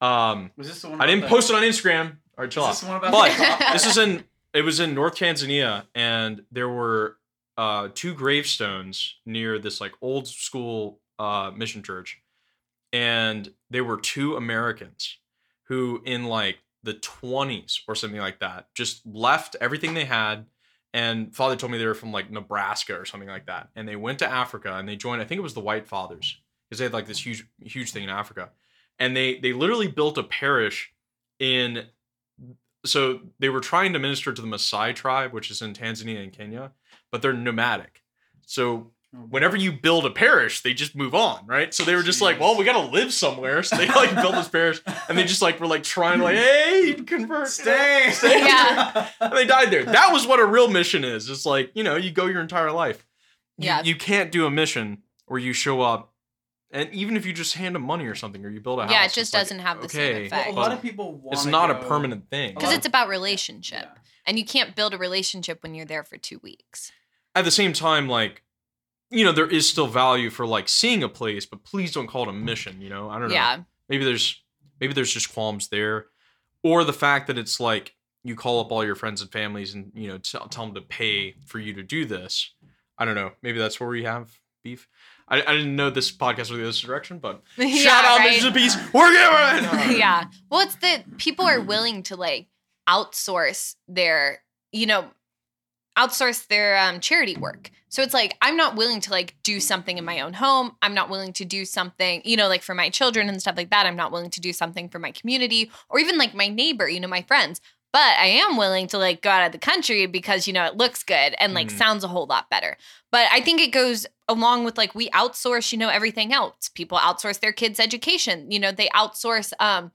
um, Was this the one I didn't the- post it on Instagram. All right, chill Is out. this the one about But this is in it was in North Tanzania, and there were uh, two gravestones near this like old school uh, mission church, and there were two Americans who in like the 20s or something like that just left everything they had and father told me they were from like nebraska or something like that and they went to africa and they joined i think it was the white fathers because they had like this huge huge thing in africa and they they literally built a parish in so they were trying to minister to the Maasai tribe, which is in Tanzania and Kenya, but they're nomadic. So Oh, whenever you build a parish, they just move on, right? So they were just like, well, we gotta live somewhere. So they like built this parish and they just like were like trying to like, hey, convert. Stay. Stay. Yeah. And they died there. That was what a real mission is. It's like, you know, you go your entire life. You, Yeah. You can't do a mission where you show up and even if you just hand them money or something, or you build a house, Yeah, it just doesn't have the okay, same effect. Well, a lot of people want. It's not a permanent thing. because it's about relationship Yeah. and you can't build a relationship when you're there for two weeks At the same time, like, you know, there is still value for like seeing a place, but please don't call it a mission. You know, I don't know. yeah maybe there's maybe there's just qualms there or the fact that it's like you call up all your friends and families and you know tell, tell them to pay for you to do this i don't know maybe that's where we have beef i, I didn't know this podcast would go this direction but Yeah, shout out right. Mission peace we're going yeah. Well, it's that people are willing to like outsource their, you know, outsource their um, charity work. So it's like I'm not willing to like do something in my own home. I'm not willing to do something, you know, like for my children and stuff like that. I'm not willing to do something for my community or even like my neighbor, you know, my friends. But I am willing to like go out of the country because you know it looks good and like Mhm. sounds a whole lot better. But I think it goes along with like we outsource, you know, everything else. People outsource their kids' education. You know, they outsource um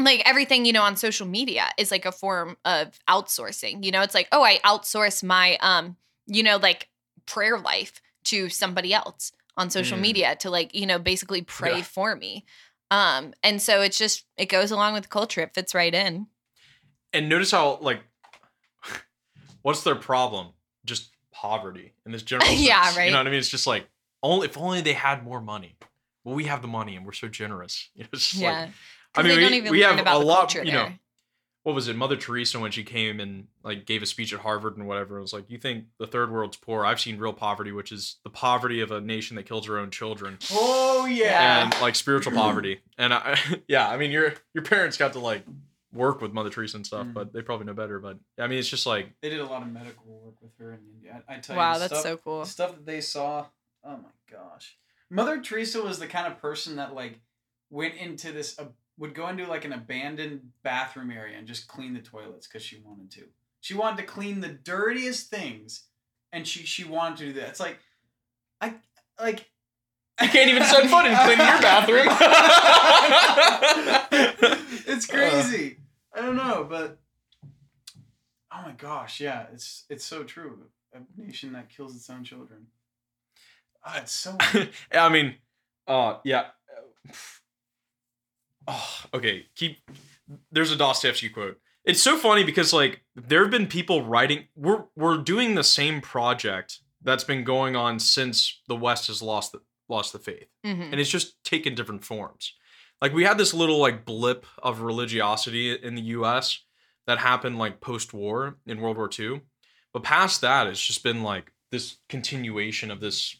like everything, you know, on social media is like a form of outsourcing. You know, it's like, oh, I outsource my um, you know, like prayer life to somebody else on social Mm. media to like, you know, basically pray Yeah. for me. Um, and so it's just it goes along with the culture. It fits right in. and notice how like what's their problem just poverty in this general sense. Yeah, right. you know what i mean it's just like only if only they had more money well we have the money and we're so generous you know it's just Yeah. like I mean, they don't we, even we learn have about a lot, culture you know. there. What was it, Mother Teresa when she came and like gave a speech at Harvard and whatever? It was like, you think the third world's poor? I've seen real poverty, which is the poverty of a nation that kills her own children, Oh yeah. and like spiritual poverty. And I, yeah, I mean, your your parents got to like work with Mother Teresa and stuff, Mm. but they probably know better. But I mean, it's just like, They did a lot of medical work with her in India. I, I tell Wow, you, the that's stuff, so cool. Stuff that they saw. Oh my gosh, Mother Teresa was the kind of person that like went into this, would go into like an abandoned bathroom area and just clean the toilets because she wanted to. She wanted to clean the dirtiest things, and she she wanted to do that. It's like, I like. I can't even set foot in clean your bathroom. it's crazy. I don't know, but oh my gosh, yeah, it's it's so true. A nation that kills its own children. Ah, it's so. I mean, uh, yeah. Oh, okay. Keep. There's a Dostoevsky quote. It's so funny because like there have been people writing. We're we're doing the same project that's been going on since the West has lost the lost the faith, Mhm. and it's just taken different forms. Like we had this little like blip of religiosity in the U.S. that happened like post-war in World War II, but past that, it's just been like this continuation of this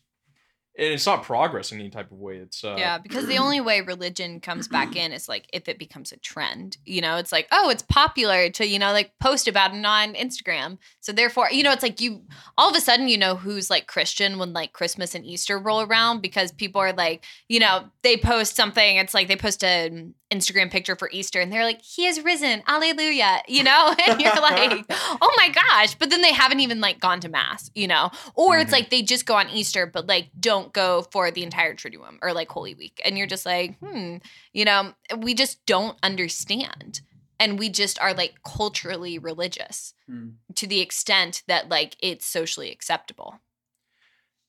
and it's not progress in any type of way. It's uh, Yeah, because the only way religion comes back in is like if it becomes a trend. You know, it's like, oh, it's popular to, you know, like post about it on Instagram. So therefore, you know, it's like you all of a sudden you know who's like Christian when like Christmas and Easter roll around because people are like, you know, they post something, it's like they post an Instagram picture for Easter and they're like, he is risen, alleluia, you know? And you're like, oh my gosh. But then they haven't even like gone to mass, you know? Or it's Mhm. like they just go on Easter, but like don't go for the entire Triduum or like Holy Week. And you're just like, hmm, you know, we just don't understand. And we just are like culturally religious Hmm. to the extent that like it's socially acceptable.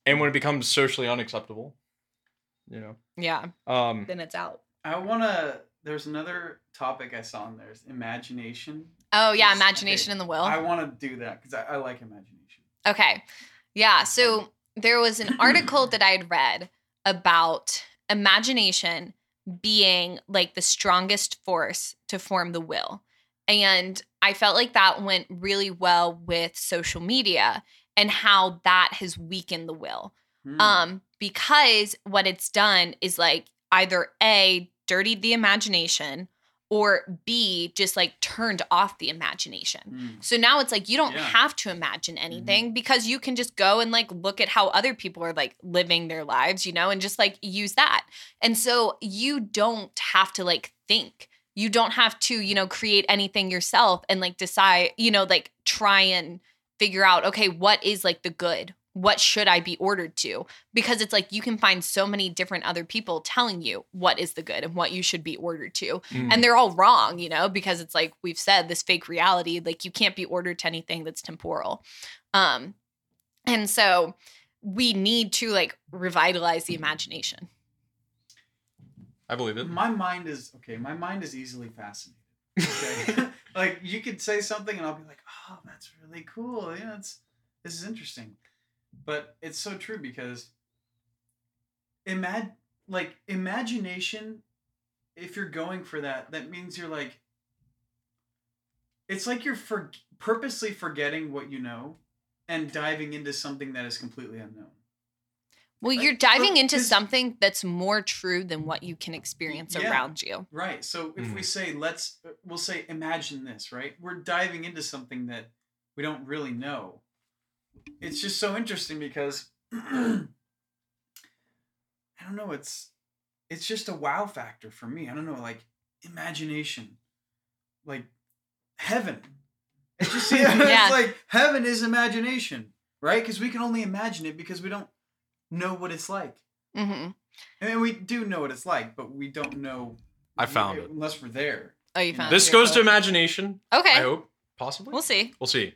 and when it becomes socially unacceptable, you know, Yeah. um, Then it's out. I want to. There's another topic I saw in there. is Imagination. Oh, yeah. Imagination okay. in the will. I want to do that because I, I like imagination. Okay. Yeah. So there was an article that I had read about imagination being like the strongest force to form the will. And I felt like that went really well with social media and how that has weakened the will. Hmm. Um, because what it's done is like either A, dirtied the imagination, or B, just like turned off the imagination. Hmm. So now it's like you don't Yeah. have to imagine anything because you can just go and like look at how other people are like living their lives, you know, and just like use that. And so you don't have to like think. You don't have to, you know, create anything yourself and like decide, you know, like try and figure out, okay, what is like the good? What should I be ordered to? Because it's like you can find so many different other people telling you what is the good and what you should be ordered to mm, and they're all wrong, you know, because it's like we've said this fake reality, like you can't be ordered to anything that's temporal. Um and so we need to like revitalize the imagination. I believe it. my mind is okay. My mind is easily fascinated. Okay, like you could say something and I'll be like, "Oh, that's really cool." You know, it's this is interesting, but it's so true because imag like imagination. If you're going for that, that means you're like. It's like you're for purposely forgetting what you know, and diving into something that is completely unknown. Well, Like, you're diving into something that's more true than what you can experience Yeah. around you. Right. So if Mm. we say let's we'll say imagine this, right? We're diving into something that we don't really know. It's just so interesting because I don't know, it's it's just a wow factor for me. I don't know, like imagination. Like heaven. It just seems Yeah. it's like heaven is imagination, right? Because we can only imagine it because we don't know what it's like. Mm-hmm. I mean, we do know what it's like, but we don't know. I found it. unless we're there. Oh, you You know, This it. goes to imagination. Okay, I hope, possibly. we'll see. We'll see.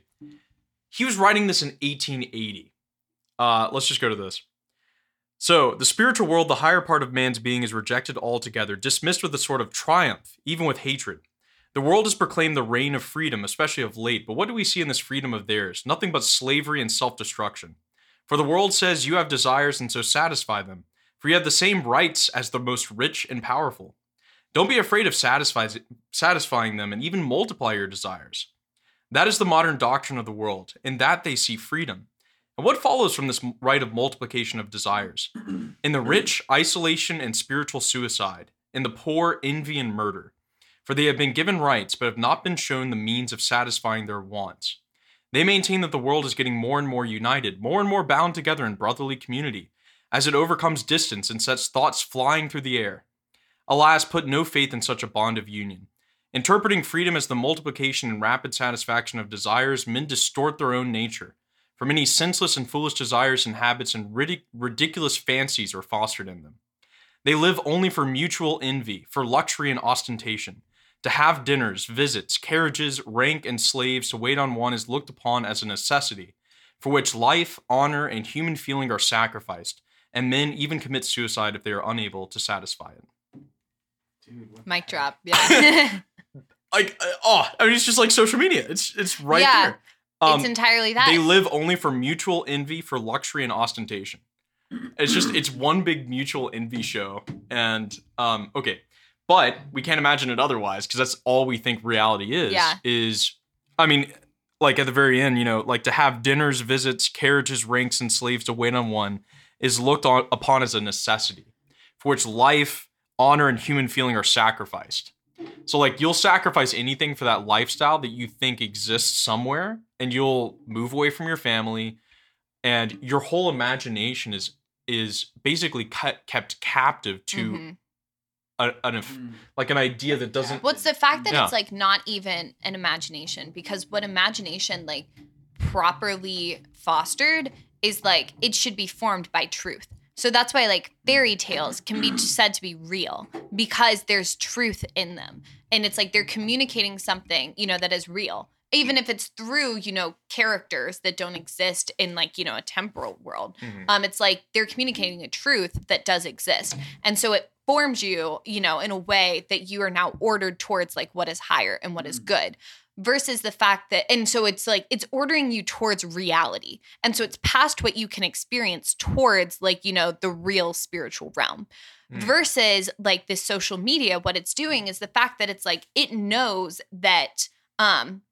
He was writing this in 1880. Uh, let's just go to this. So, the spiritual world, the higher part of man's being, is rejected altogether, dismissed with a sort of triumph, even with hatred. The world has proclaimed the reign of freedom, especially of late, but what do we see in this freedom of theirs? Nothing but slavery and self destruction. For the world says you have desires and so satisfy them, for you have the same rights as the most rich and powerful. Don't be afraid of satisfying them and even multiply your desires. That is the modern doctrine of the world. In that they see freedom. And what follows from this right of multiplication of desires? In the rich, isolation and spiritual suicide. In the poor, envy and murder. For they have been given rights, but have not been shown the means of satisfying their wants. They maintain that the world is getting more and more united, more and more bound together in brotherly community, as it overcomes distance and sets thoughts flying through the air. Alas, put no faith in such a bond of union. Interpreting freedom as the multiplication and rapid satisfaction of desires, men distort their own nature. For many senseless and foolish desires and habits and ridic- ridiculous fancies are fostered in them. They live only for mutual envy, for luxury and ostentation. To have dinners, visits, carriages, rank, and slaves to wait on one is looked upon as a necessity, for which life, honor, and human feeling are sacrificed, and men even commit suicide if they are unable to satisfy it. Dude, Mic drop. Yeah. Like, uh, oh, I mean, it's just like social media. It's it's right Yeah. there. Um, it's entirely that. They live only for mutual envy, for luxury and ostentation. It's just it's one big mutual envy show, and um, okay, but we can't imagine it otherwise because that's all we think reality is. Yeah. Is I mean, like at the very end, you know, like to have dinners, visits, carriages, ranks, and slaves to wait on one is looked on, upon as a necessity, for which life, honor, and human feeling are sacrificed. So like you'll sacrifice anything for that lifestyle that you think exists somewhere and you'll move away from your family and your whole imagination is is basically cut, kept captive to Mhm. a, an Mm. like an idea that doesn't What's the fact that Yeah. it's like not even an imagination? Because what imagination like properly fostered is like it should be formed by truth. So that's why like fairy tales can be said to be real because there's truth in them. And it's like they're communicating something, you know, that is real. Even if it's through, you know, characters that don't exist in like, you know, a temporal world. Mhm. Um, it's like they're communicating a truth that does exist. And so it forms you, you know, in a way that you are now ordered towards like what is higher and what is Mm. good versus the fact that, and so it's like it's ordering you towards reality. And so it's past what you can experience towards like, you know, the real spiritual realm. Mm. Versus like this social media, what it's doing is the fact that it's like it knows that um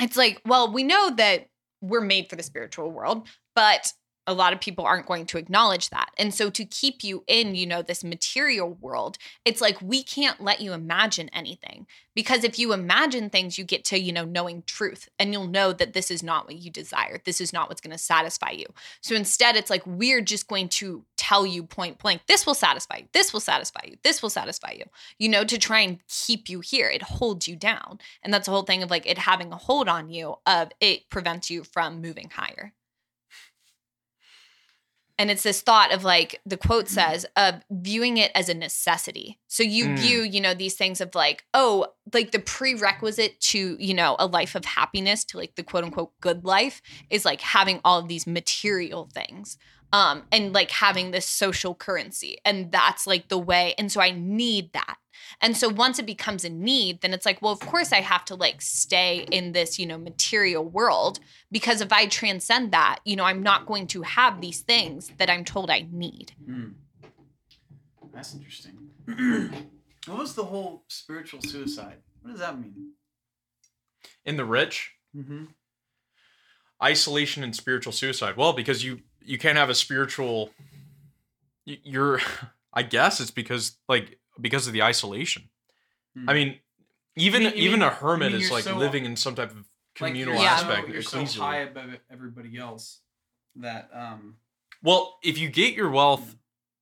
it's like, well, we know that we're made for the spiritual world, but a lot of people aren't going to acknowledge that. And so to keep you in, you know, this material world, it's like we can't let you imagine anything. Because if you imagine things, you get to, you know, knowing truth and you'll know that this is not what you desire. This is not what's going to satisfy you. So instead, it's like we're just going to tell you point blank, this will satisfy you. This will satisfy you. This will satisfy you, you know, to try and keep you here. It holds you down. And that's the whole thing of like it having a hold on you of it prevents you from moving higher. And it's this thought of like the quote says of viewing it as a necessity. So you Mm. view, you know, these things of like, oh, like the prerequisite to, you know, a life of happiness, to like the quote unquote good life is like having all of these material things. Um and like having this social currency and that's like the way and so i need that and so once it becomes a need then it's like well of course i have to like stay in this you know material world because if i transcend that you know i'm not going to have these things that i'm told i need Hmm. That's interesting. what was the whole spiritual suicide? What does that mean? In the rich, Mm-hmm. isolation and spiritual suicide. Well, because you you can't have a spiritual. You're, I guess it's because like because of the isolation. Hmm. I mean, even You mean- you even mean- a hermit is like so- living in some type of communal you're aspect. So, you're so high above everybody else that um Well, if you get your wealth,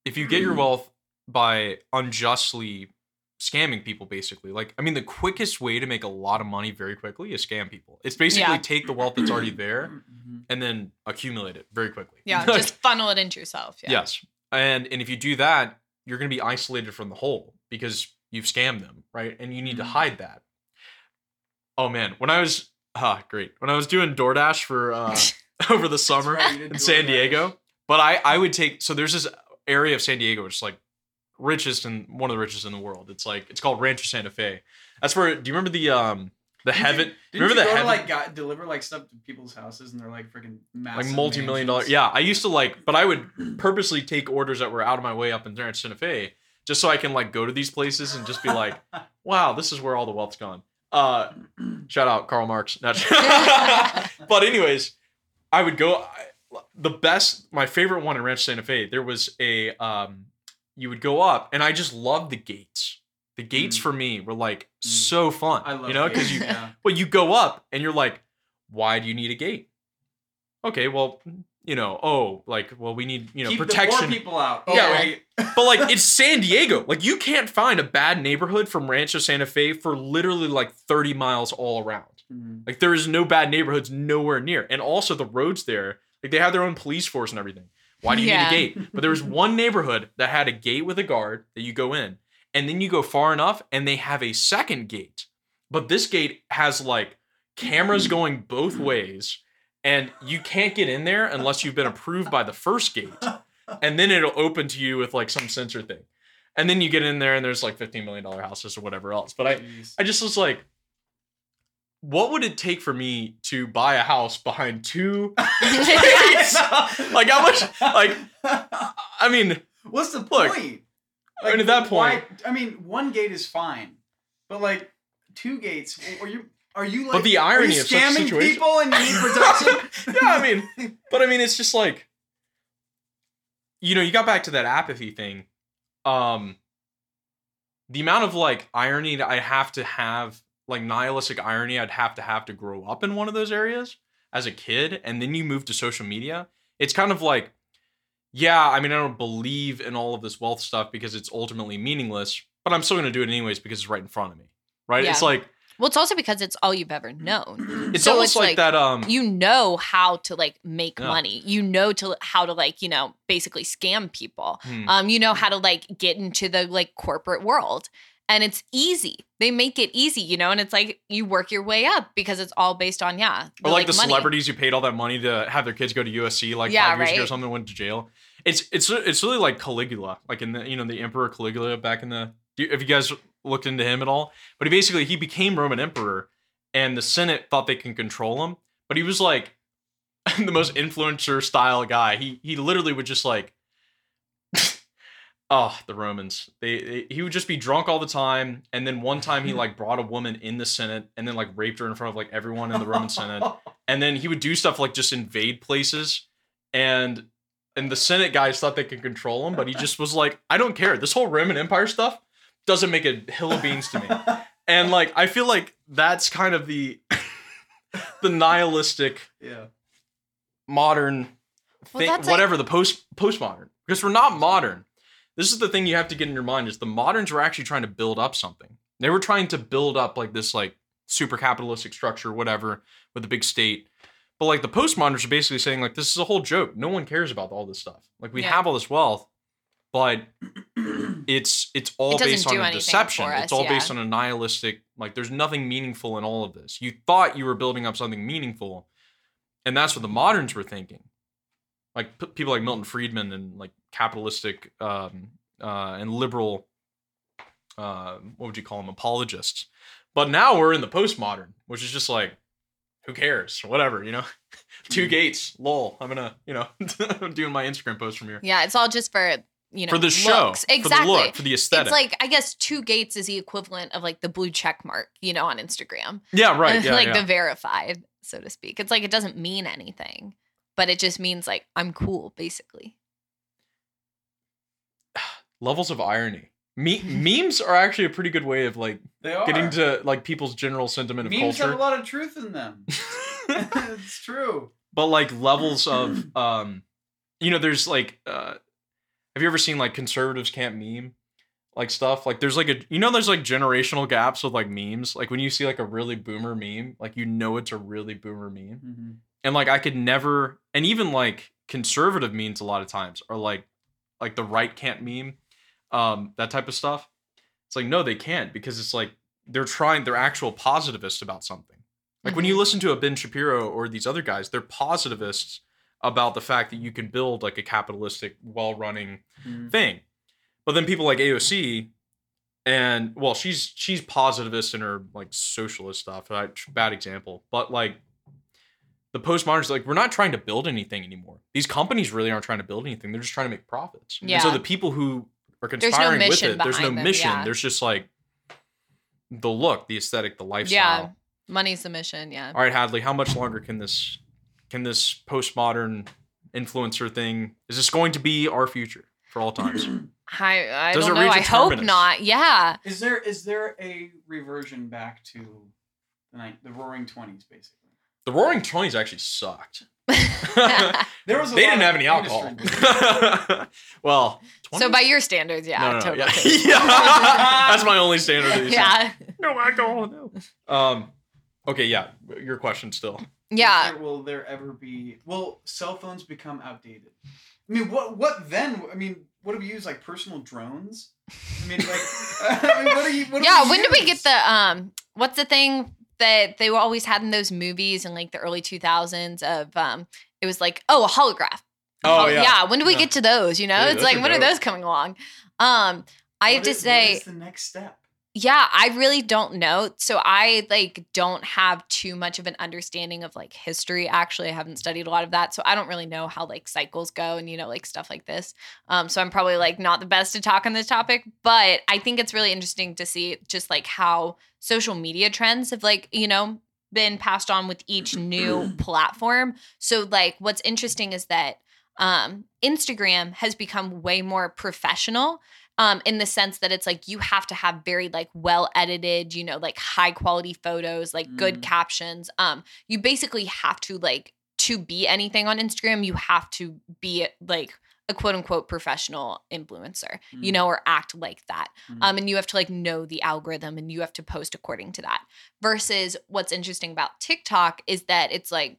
if you get your wealth by unjustly scamming people, basically, like I mean, the quickest way to make a lot of money very quickly is scam people. It's basically Yeah. take the wealth that's already there mhm. and then accumulate it very quickly. yeah Like, just funnel it into yourself yeah yes, and and if you do that, you're going to be isolated from the whole because you've scammed them, right? And you need to Mhm. hide that. Oh man, when I was ah great when I was doing DoorDash for uh, over the summer right, in San Diego. But I I would take so there's this area of San Diego which is like richest and one of the richest in the world. It's like it's called Rancho Santa Fe. That's where do you remember the um the Didn't heaven You, remember you the go to, heaven like got, deliver like stuff to people's houses and they're like freaking massive like multi-million dollar yeah I used to like but I would purposely take orders that were out of my way up in Rancho Santa Fe just so I can like go to these places and just be like wow this is where all the wealth's gone. Uh shout out Karl Marx. But anyways, I would go. I, the best, my favorite one in Rancho Santa Fe. There was a, um, you would go up, and I just loved the gates. The gates Mm. for me were like Mm. so fun. I love you know because you, yeah. well, you go up and you're like, why do you need a gate? Okay, well, you know, oh, like, well, we need you know Keep protection. people out. Yeah, right. But like it's San Diego. Like you can't find a bad neighborhood from Rancho Santa Fe for literally like 30 miles all around. Mhm. Like there is no bad neighborhoods nowhere near. And also the roads there, like they have their own police force and everything. Why do you Yeah. need a gate? But there was one neighborhood that had a gate with a guard that you go in. And then you go far enough and they have a second gate. But this gate has like cameras going both ways and you can't get in there unless you've been approved by the first gate. And then it'll open to you with like some sensor thing. And then you get in there and there's like 15 million dollar houses or whatever else. But I Jeez. I just was like, what would it take for me to buy a house behind two gates? like how much? Like, I mean, what's the Look, point? I mean, at that why- point- I mean, one gate is fine, but like two gates, are you? Are you like? But the irony of scamming situation- people and you need protection? yeah, I mean, but I mean, it's just like, you know, you got back to that apathy thing. Um, the amount of like irony that I have to have, like nihilistic irony, I'd have to have to grow up in one of those areas as a kid, and then you move to social media. It's kind of like, yeah, I mean, I don't believe in all of this wealth stuff because it's ultimately meaningless, but I'm still going to do it anyways because it's right in front of me. Right? It's like well it's also because it's all you've ever known it's So almost it's like, like, that. Um, you know how to like make Yeah. money you know to how to like you know basically scam people hmm. um you know how to like get into the like corporate world and it's easy they make it easy you know and it's like you work your way up because it's all based on yeah or like, the money. celebrities who paid all that money to have their kids go to USC like Yeah, five years ago or something went to jail. It's it's it's really like Caligula, like in the you know the Emperor Caligula back in the. if you- you guys looked into him at all? But he basically he became Roman emperor, and the Senate thought they can control him, but he was like the most influencer style guy. He he literally would just like. Oh, the Romans. They, they he would just be drunk all the time, and then one time he like brought a woman in the Senate and then like raped her in front of like everyone in the Roman Senate and then he would do stuff like just invade places and and the senate guys thought they could control him but he just was like i don't care this whole roman empire stuff doesn't make a hill of beans to me and like i feel like that's kind of the the nihilistic yeah. Well, modern thing that's like- whatever the post postmodern because we're not modern this is the thing you have to get in your mind is the moderns were actually trying to build up something. They were trying to build up like this like super capitalistic structure whatever with a big state. But like the postmoderns are basically saying like this is a whole joke. No one cares about all this stuff. Like we Yeah. have all this wealth but it's it's all It based on a deception. for it's all yeah. based on a nihilistic like there's nothing meaningful in all of this. You thought you were building up something meaningful and that's what the moderns were thinking. Like p- people like Milton Friedman and like capitalistic um, uh, and liberal, uh, what would you call them, apologists. But now we're in the postmodern, which is just like, who cares? Whatever, you know. Two Mhm. gates, lol. I'm gonna, you know, I'm doing my Instagram post from here Yeah, it's all just for you know for the show, looks. for the Exactly. look, for the aesthetic. It's like I guess two gates is the equivalent of like the blue check mark, you know, on Instagram. yeah, right, yeah, like yeah. the verified, so to speak. It's like it doesn't mean anything, but it just means like I'm cool, basically. Levels of irony. Me- memes are actually a pretty good way of like getting to like people's general sentiment of culture. memes have a lot of truth in them. it's true. but like levels of um you know there's like uh have you ever seen like conservatives can't meme like stuff like there's like a you know there's like generational gaps with like memes like when you see like a really boomer meme like you know it's a really boomer meme Mhm. and like I could never and even like conservative memes a lot of times are like like the right can't meme um that type of stuff it's like no they can't because it's like they're trying they're actual positivists about something. Like when you listen to a Ben Shapiro or these other guys they're positivists about the fact that you can build like a capitalistic well-running Mhm. thing. But then people like AOC and well she's she's positivist in her like socialist stuff I, bad example. But like the postmoderns like we're not trying to build anything anymore. These companies really aren't trying to build anything they're just trying to make profits. And so the people who are no conspiring with mission it there's no behind them, mission yeah. there's just like the look the aesthetic the lifestyle Yeah, money's the mission. Yeah. all right hadley how much longer can this can this postmodern influencer thing is this going to be our future for all times I I Does don't know. I hope terminus? not. Yeah. Is there is there a reversion back to the night the Roaring Twenties basically? The roaring 20s actually sucked There was a they didn't have any alcohol industry- well so by your standards, yeah, no, no, no, totally. yeah. yeah. that's my only standard of these yeah. no alcohol no um okay yeah your question still Yeah. There- will there ever be? Will cell phones become outdated? I mean, what what then? I mean, what do we use? Like personal drones? I mean, like, I mean, what do you? What do yeah when do we get the um what's the thing that they were always had in those movies in like the early 2000s of um it was like oh a holograph. Oh Hol- yeah. when do we Yeah. get to those? You know? Dude, it's like are when are those coming along? Um i have to is- say what is the next step? Yeah i really don't know. So i like don't have too much of an understanding of like history actually i haven't studied a lot of that so i don't really know how like cycles go and you know like stuff like this. Um so i'm probably like not the best to talk on this topic but i think it's really interesting to see just like how social media trends have like you know been passed on with each new platform. So like what's interesting is that um instagram has become way more professional um, in the sense that it's like you have to have very like well edited, you know, like high quality photos, like good Mm. captions. Um, you basically have to like to be anything on Instagram, you have to be like a quote unquote professional influencer, you Mm. know, or act like that. Mm. Um, and you have to like know the algorithm and you have to post according to that. Versus what's interesting about TikTok is that it's like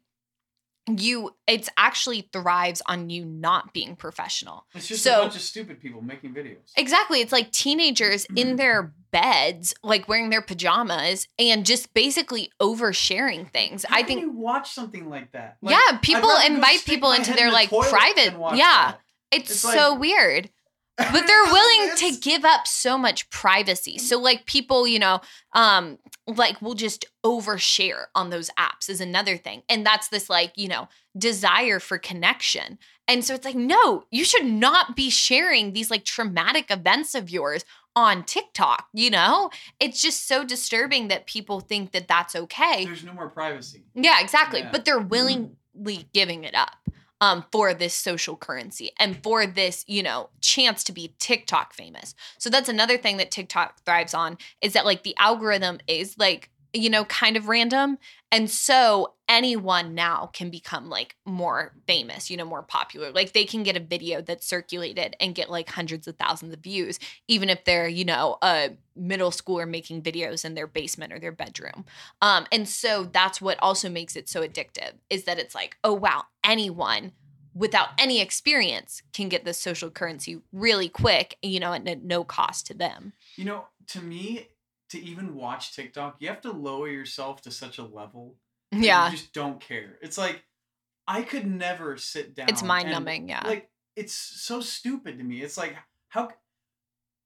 you it's actually thrives on you not being professional. It's just so- a bunch of stupid people making videos. Exactly. It's like teenagers in their beds, like wearing their pajamas and just basically oversharing things. How I think, you watch something like that? Like, yeah, people invite people into their in the like private. Yeah. that. It's, It's so like- weird. But they're willing to give up so much privacy. So like people, you know, um, like will just overshare on those apps is another thing. And that's this like, you know, desire for connection. And so it's like, no, you should not be sharing these like traumatic events of yours on TikTok, you know? It's just so disturbing that people think that that's okay. There's no more privacy. Yeah, exactly. Yeah. But they're willingly giving it up um, for this social currency and for this, you know, chance to be TikTok famous. So that's another thing that TikTok thrives on is that like the algorithm is like, you know, kind of random. And so anyone now can become like more famous, you know, more popular. Like they can get a video that's circulated and get like hundreds of thousands of views, even if they're, you know, a middle schooler making videos in their basement or their bedroom. Um, and so that's what also makes it so addictive is that it's like, oh wow, anyone without any experience can get this social currency really quick, you know, at no cost to them. You know, to me, to even watch TikTok, you have to lower yourself to such a level. Yeah. You just don't care. It's like I could never sit down. It's and, mind-numbing, yeah. Like it's so stupid to me. It's like how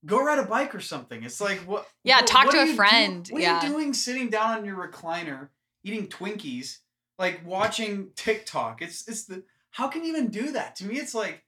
go ride a bike or something. It's like what? Yeah, what- talk what to a you do- friend, what yeah. are you doing sitting down on your recliner eating Twinkies, like watching TikTok? It's it's the how can you even do that? To me, it's like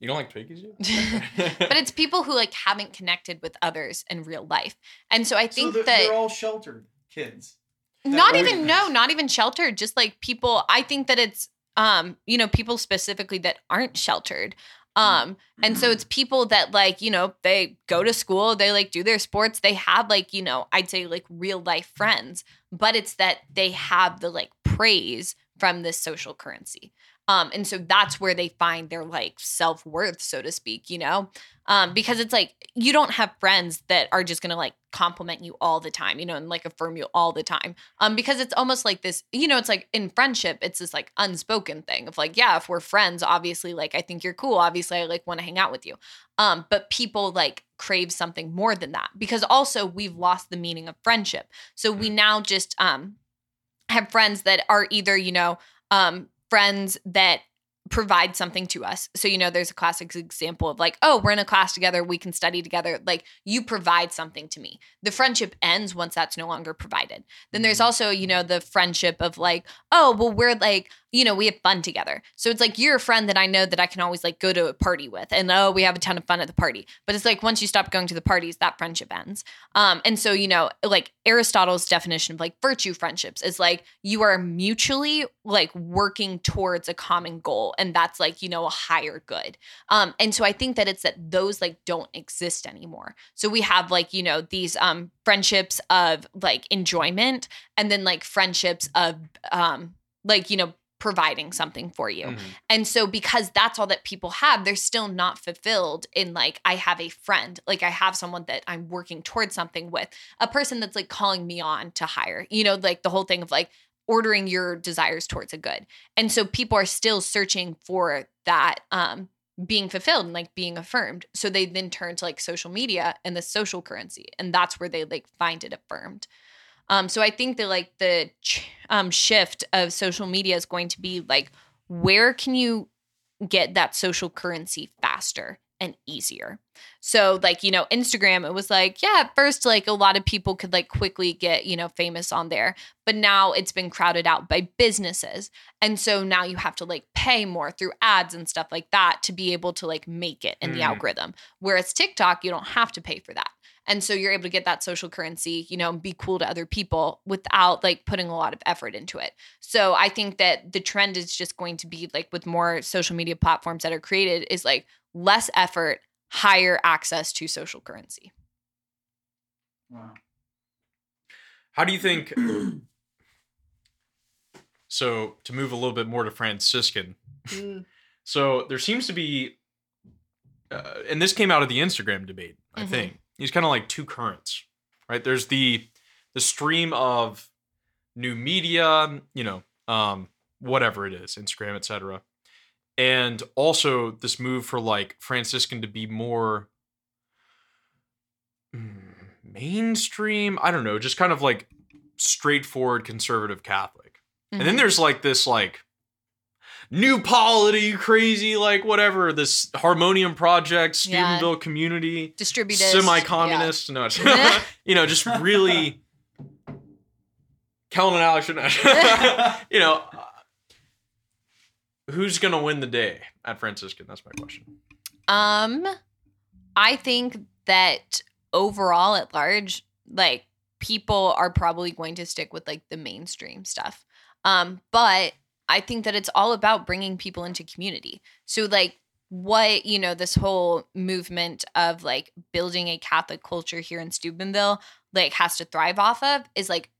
You don't like Twinkies yet? but it's people who like haven't connected with others in real life. And so I so think they're, that they're all sheltered kids. not even exist. no not even sheltered just like people i think that it's um you know people specifically that aren't sheltered um and so it's people that like you know they go to school they like do their sports they have like you know i'd say like real life friends but it's that they have the like praise from this social currency um and so that's where they find their like self-worth so to speak you know? Um because it's like you don't have friends that are just gonna like compliment you all the time you know and like affirm you all the time. Um because it's almost like this you know it's like in friendship it's this like unspoken thing of like yeah if we're friends obviously like i think you're cool obviously i like want to hang out with you. Um but people like crave something more than that because also we've lost the meaning of friendship. So we now just um have friends that are either you know um friends that provide something to us. So, you know, there's a classic example of like, oh, we're in a class together, we can study together. Like, you provide something to me. The friendship ends once that's no longer provided. Then there's also, you know, the friendship of like, oh, well, we're like, you know, we have fun together. So it's like you're a friend that I know that I can always like go to a party with. And oh, we have a ton of fun at the party. But it's like once you stop going to the parties, that friendship ends. Um, and so, you know, like Aristotle's definition of like virtue friendships is like you are mutually like working towards a common goal. And that's like, you know, a higher good. Um, and so I think that it's that those like don't exist anymore. So we have like, you know, these um friendships of like enjoyment and then like friendships of um like, you know, providing something for you. Mhm. And so because that's all that people have, they're still not fulfilled in like I have a friend, like I have someone that I'm working towards something with, a person that's like calling me on to hire. You know, like the whole thing of like ordering your desires towards a good. And so people are still searching for that um being fulfilled and like being affirmed. So they then turn to like social media and the social currency and that's where they like find it affirmed. Um, so I think that like the ch- um, shift of social media is going to be like, where can you get that social currency faster and easier? So like, you know, Instagram, it was like, yeah, at first, like a lot of people could like quickly get, you know, famous on there, but now it's been crowded out by businesses. And so now you have to like pay more through ads and stuff like that to be able to like make it in the Mm. algorithm. Whereas TikTok, you don't have to pay for that. And so you're able to get that social currency, you know, and be cool to other people without like putting a lot of effort into it. So I think that the trend is just going to be like with more social media platforms that are created is like less effort, higher access to social currency. Wow. How do you think? so to move a little bit more to Franciscan, so there seems to be, uh, and this came out of the Instagram debate. I Mhm. think these kind of like two currents, right? There's the the stream of new media, you know, um, whatever it is, Instagram, etc. And also this move for like Franciscan to be more mm, mainstream. I don't know, just kind of like straightforward conservative Catholic. And then Mhm. there's like this like new polity, crazy, like whatever, this harmonium project, Yeah. Steubenville community, distributed, semi-communist. No, it's, you know, just really Kellen and Alex, you know, uh, who's gonna win the day at Franciscan? That's my question. Um, I think that overall at large, like people are probably going to stick with like the mainstream stuff. Um, but I think that it's all about bringing people into community. So like what, you know, this whole movement of like building a Catholic culture here in Steubenville like has to thrive off of is like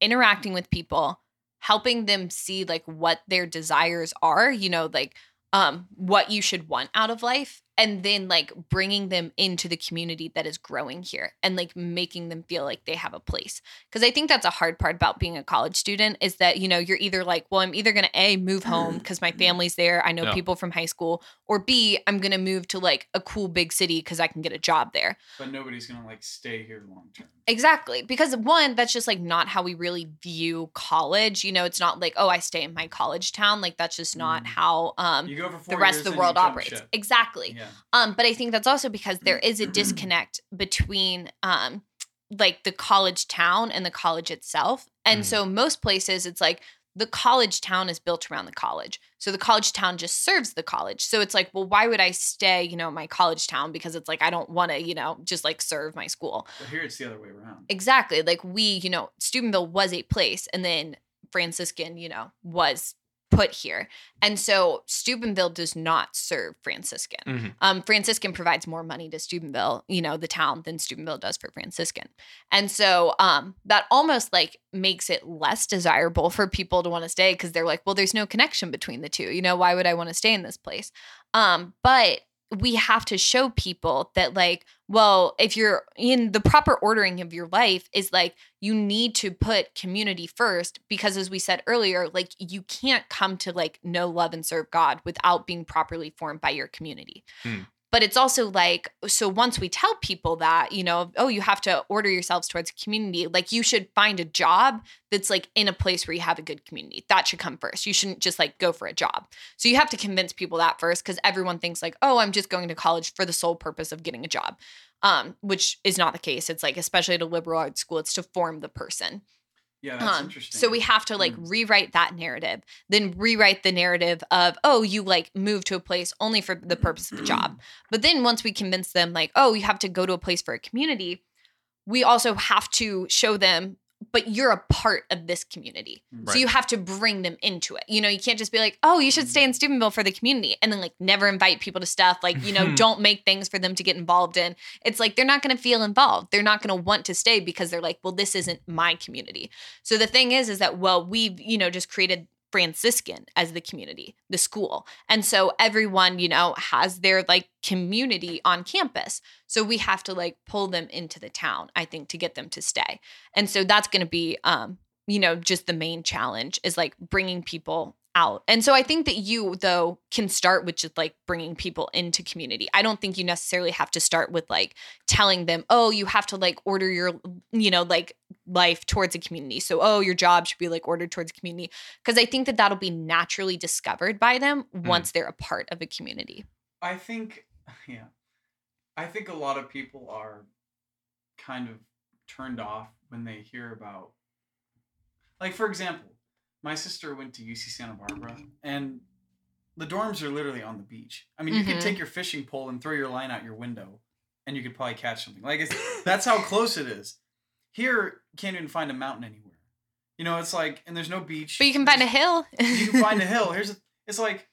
interacting with people, helping them see like what their desires are, you know, like um what you should want out of life and then like bringing them into the community that is growing here and like making them feel like they have a place because i think that's a hard part about being a college student is that you know you're either like well i'm either going to a move home because my family's there i know Yeah. people from high school or b i'm going to move to like a cool big city because i can get a job there But nobody's gonna like stay here long term. Exactly. Because one, that's just like not how we really view college. You know, it's not like, oh, I stay in my college town. Like that's just not Mm. how um You go for four the rest of the world operates. ship. Exactly. Yeah. Um, but I think that's also because there is a disconnect between um like the college town and the college itself. And Mhm. so most places it's like the college town is built around the college. So the college town just serves the college. So it's like, well, why would I stay, you know, my college town? Because it's like I don't want to, you know, just like serve my school. But here it's the other way around. Exactly. Like we, you know, Steubenville was a place and then Franciscan, you know, was put here. And so Steubenville does not serve Franciscan. Mhm. Um, Franciscan provides more money to Steubenville, you know, the town than Steubenville does for Franciscan. And so um, that almost like makes it less desirable for people to want to stay because they're like, well, there's no connection between the two. You know, why would I want to stay in this place? Um, but we have to show people that like well if you're in the proper ordering of your life is like you need to put community first because as we said earlier like you can't come to like know love and serve god without being properly formed by your community Hmm. But it's also like so once we tell people that you know oh you have to order yourselves towards community like you should find a job that's like in a place where you have a good community that should come first you shouldn't just like go for a job so you have to convince people that first because everyone thinks like, oh, I'm just going to college for the sole purpose of getting a job, um, which is not the case. It's like, especially at a liberal arts school, it's to form the person. Yeah, that's Um, interesting. so we have to like Mm. rewrite that narrative, then rewrite the narrative of, oh, you like move to a place only for the purpose of a job. But then once we convince them, like, oh, you have to go to a place for a community, we also have to show them, but you're a part of this community. Right. So you have to bring them into it. You know, you can't just be like, oh, you should stay in Steubenville for the community and then like never invite people to stuff. Like, you know, don't make things for them to get involved in. It's like they're not going to feel involved. They're not going to want to stay because they're like, well, this isn't my community. So the thing is, is that, well, we've, you know, just created Franciscan as the community, the school. And so everyone, you know, has their like community on campus. So we have to like pull them into the town, I think, to get them to stay. And so that's going to be, um, you know, just the main challenge is like bringing people out. And so I think that you, though, can start with just like bringing people into community. I don't think you necessarily have to start with like telling them, oh, you have to like order your, you know, like life towards a community. So, oh, your job should be like ordered towards a community. Because I think that that'll be naturally discovered by them mm. once they're a part of a community. I think, yeah, I think a lot of people are kind of turned off when they hear about, like, for example, my sister went to UC Santa Barbara, and the dorms are literally on the beach. I mean, you Mhm. could take your fishing pole and throw your line out your window, and you could probably catch something. Like, it's, that's how close it is. Here, you can't even find a mountain anywhere. You know, it's like, and there's no beach. But you can find a hill. You can find a hill. Here's, a, it's like,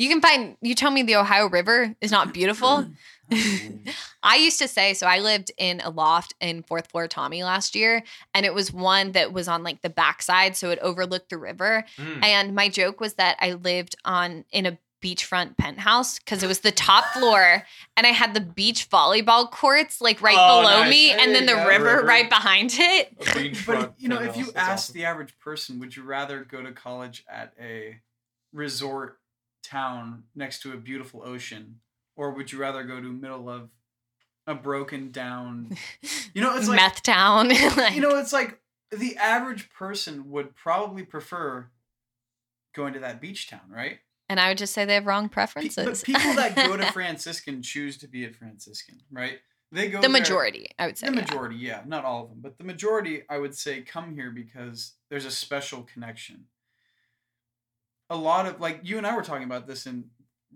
You can find, you tell me the Ohio River is not beautiful. I used to say, so I lived in a loft in fourth floor Tommy last year, and it was one that was on like the backside, so it overlooked the river. Mm. And my joke was that I lived on in a beachfront penthouse because it was the top floor, and I had the beach volleyball courts like right Oh, below nice. me, There and then the go. river, River. right behind it. But you know, if you that's ask awesome. the average person, would you rather go to college at a resort town next to a beautiful ocean, or would you rather go to middle of a broken down? You know, it's like Meth town. like, you know, it's like the average person would probably prefer going to that beach town, right? and I would just say they have wrong Pe- preferences. but people that go to Franciscan choose to be at Franciscan, right? They go the there- majority, I would say. the yeah. majority, yeah. not all of them, but the majority, I would say, come here because there's a special connection. A lot of like you and I were talking about this in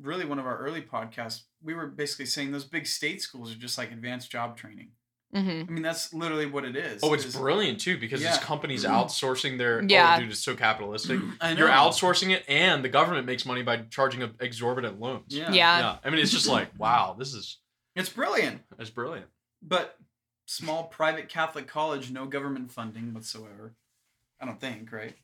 really one of our early podcasts. We were basically saying those big state schools are just like advanced job training. Mhm. I mean, that's literally what it is. Oh, it's is- brilliant too because Yeah. this company's outsourcing their. Yeah. Oh, dude, it's so capitalistic. I You're outsourcing it, and the government makes money by charging a- exorbitant loans. Yeah. Yeah. Yeah. I mean, it's just like, wow, this is it's brilliant. it's brilliant. But small private Catholic college, no government funding whatsoever. I don't think, right?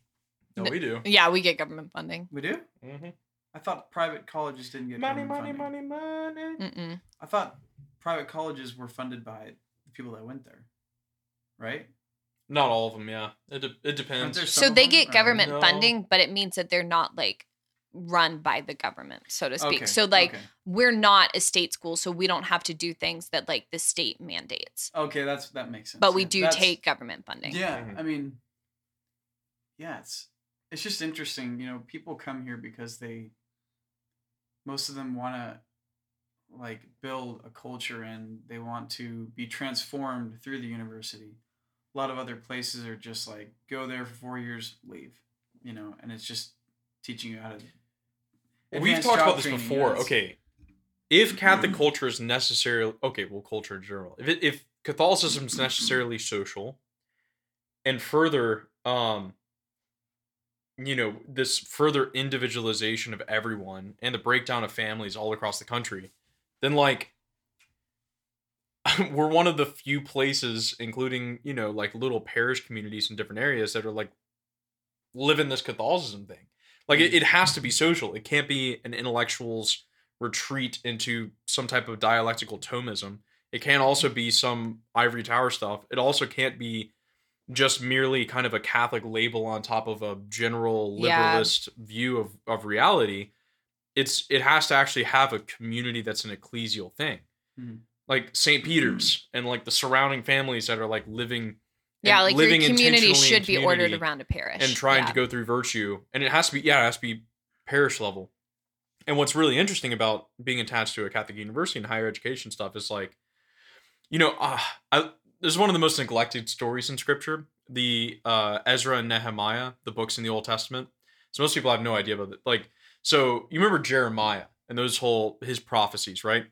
No, we do. Yeah, we get government funding. We do. hmm I thought private colleges didn't get Money, government money, funding. money, money. Mm-mm. I thought private colleges were funded by the people that went there, right? Not all of them, yeah. It, de- it depends. So they get or- government No. funding, but it means that they're not like run by the government, so to speak. Okay, So like okay. we're not a state school, so we don't have to do things that like the state mandates. Okay, that's that makes sense. But we do That's- take government funding. Yeah, Mhm. I mean, yeah, it's it's just interesting. You know, people come here because they, most of them want to, like, build a culture and they want to be transformed through the university. A lot of other places are just like go there for four years, leave. You know, and it's just teaching you how to. We've talked about this training, before. yes. Okay. If Catholic culture is necessarily okay, well, culture in general. If it, if Catholicism is necessarily social, and further, um, you know, this further individualization of everyone and the breakdown of families all across the country, then like we're one of the few places, including you know, like little parish communities in different areas that are like living this Catholicism thing. Like it, it has to be social. It can't be an intellectual's retreat into some type of dialectical Thomism. It can't also be some ivory tower stuff. It also can't be just merely kind of a Catholic label on top of a general Yeah. liberalist view of, of reality. It's it has to actually have a community that's an ecclesial thing. Mhm. Like St. Peter's and like the surrounding families that are like living Yeah, and like your living community should be ordered around a parish. and trying yeah. to go through virtue and it has to be yeah it has to be parish level and what's really interesting about being attached to a catholic university and higher education stuff is like you know uh, I, this is one of the most neglected stories in scripture the uh, ezra and nehemiah the books in the old testament so most people have no idea about it like so you remember jeremiah and those whole his prophecies right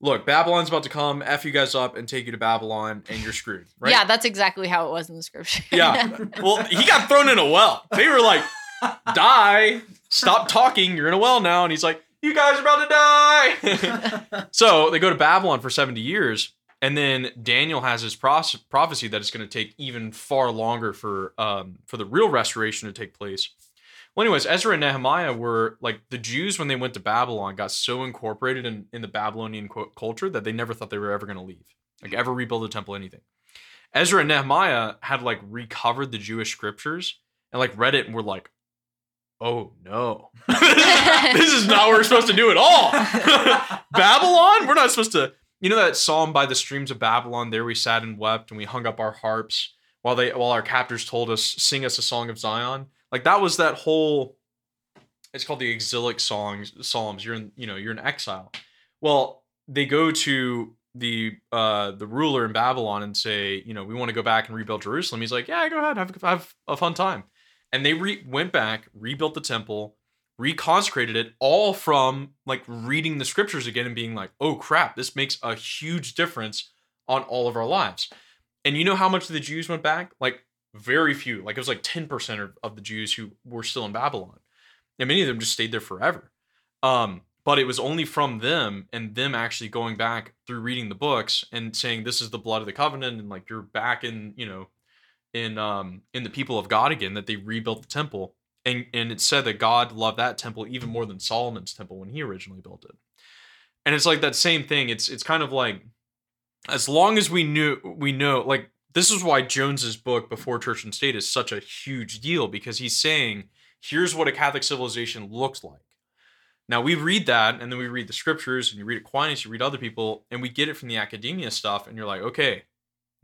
look babylon's about to come f you guys up and take you to babylon and you're screwed right Yeah, that's exactly how it was in the scripture. yeah. Well, he got thrown in a well. They were like, die, stop talking, you're in a well now. And he's like, you guys are about to die. so they go to Babylon for 70 years. And then Daniel has his pros- prophecy that it's going to take even far longer for um, for the real restoration to take place. Well, anyways, Ezra and Nehemiah were like the Jews when they went to Babylon got so incorporated in, in the Babylonian cu- culture that they never thought they were ever going to leave, like ever rebuild the temple, anything. Ezra and Nehemiah had like recovered the Jewish scriptures and like read it and were like, oh no, this is not what we're supposed to do at all. Babylon, we're not supposed to. You know that psalm by the streams of Babylon? There we sat and wept, and we hung up our harps while they while our captors told us, "Sing us a song of Zion." Like that was that whole. It's called the exilic songs psalms. You're in, you know, you're in exile. Well, they go to the uh the ruler in Babylon and say, you know, we want to go back and rebuild Jerusalem. He's like, yeah, go ahead, have have a fun time. And they re- went back, rebuilt the temple, reconsecrated it, all from like reading the scriptures again and being like, oh crap, this makes a huge difference on all of our lives. And you know how much of the Jews went back? Like very few. Like it was like 10% of, the Jews who were still in Babylon. And many of them just stayed there forever. Um, but it was only from them and them actually going back through reading the books and saying this is the blood of the covenant and like you're back in, you know, in um in the people of God again that they rebuilt the temple. And and it said that God loved that temple even more than Solomon's temple when he originally built it. And it's like that same thing. It's it's kind of like as long as we knew we know like this is why Jones's book before church and state is such a huge deal because he's saying here's what a catholic civilization looks like now we read that and then we read the scriptures and you read aquinas you read other people and we get it from the academia stuff and you're like okay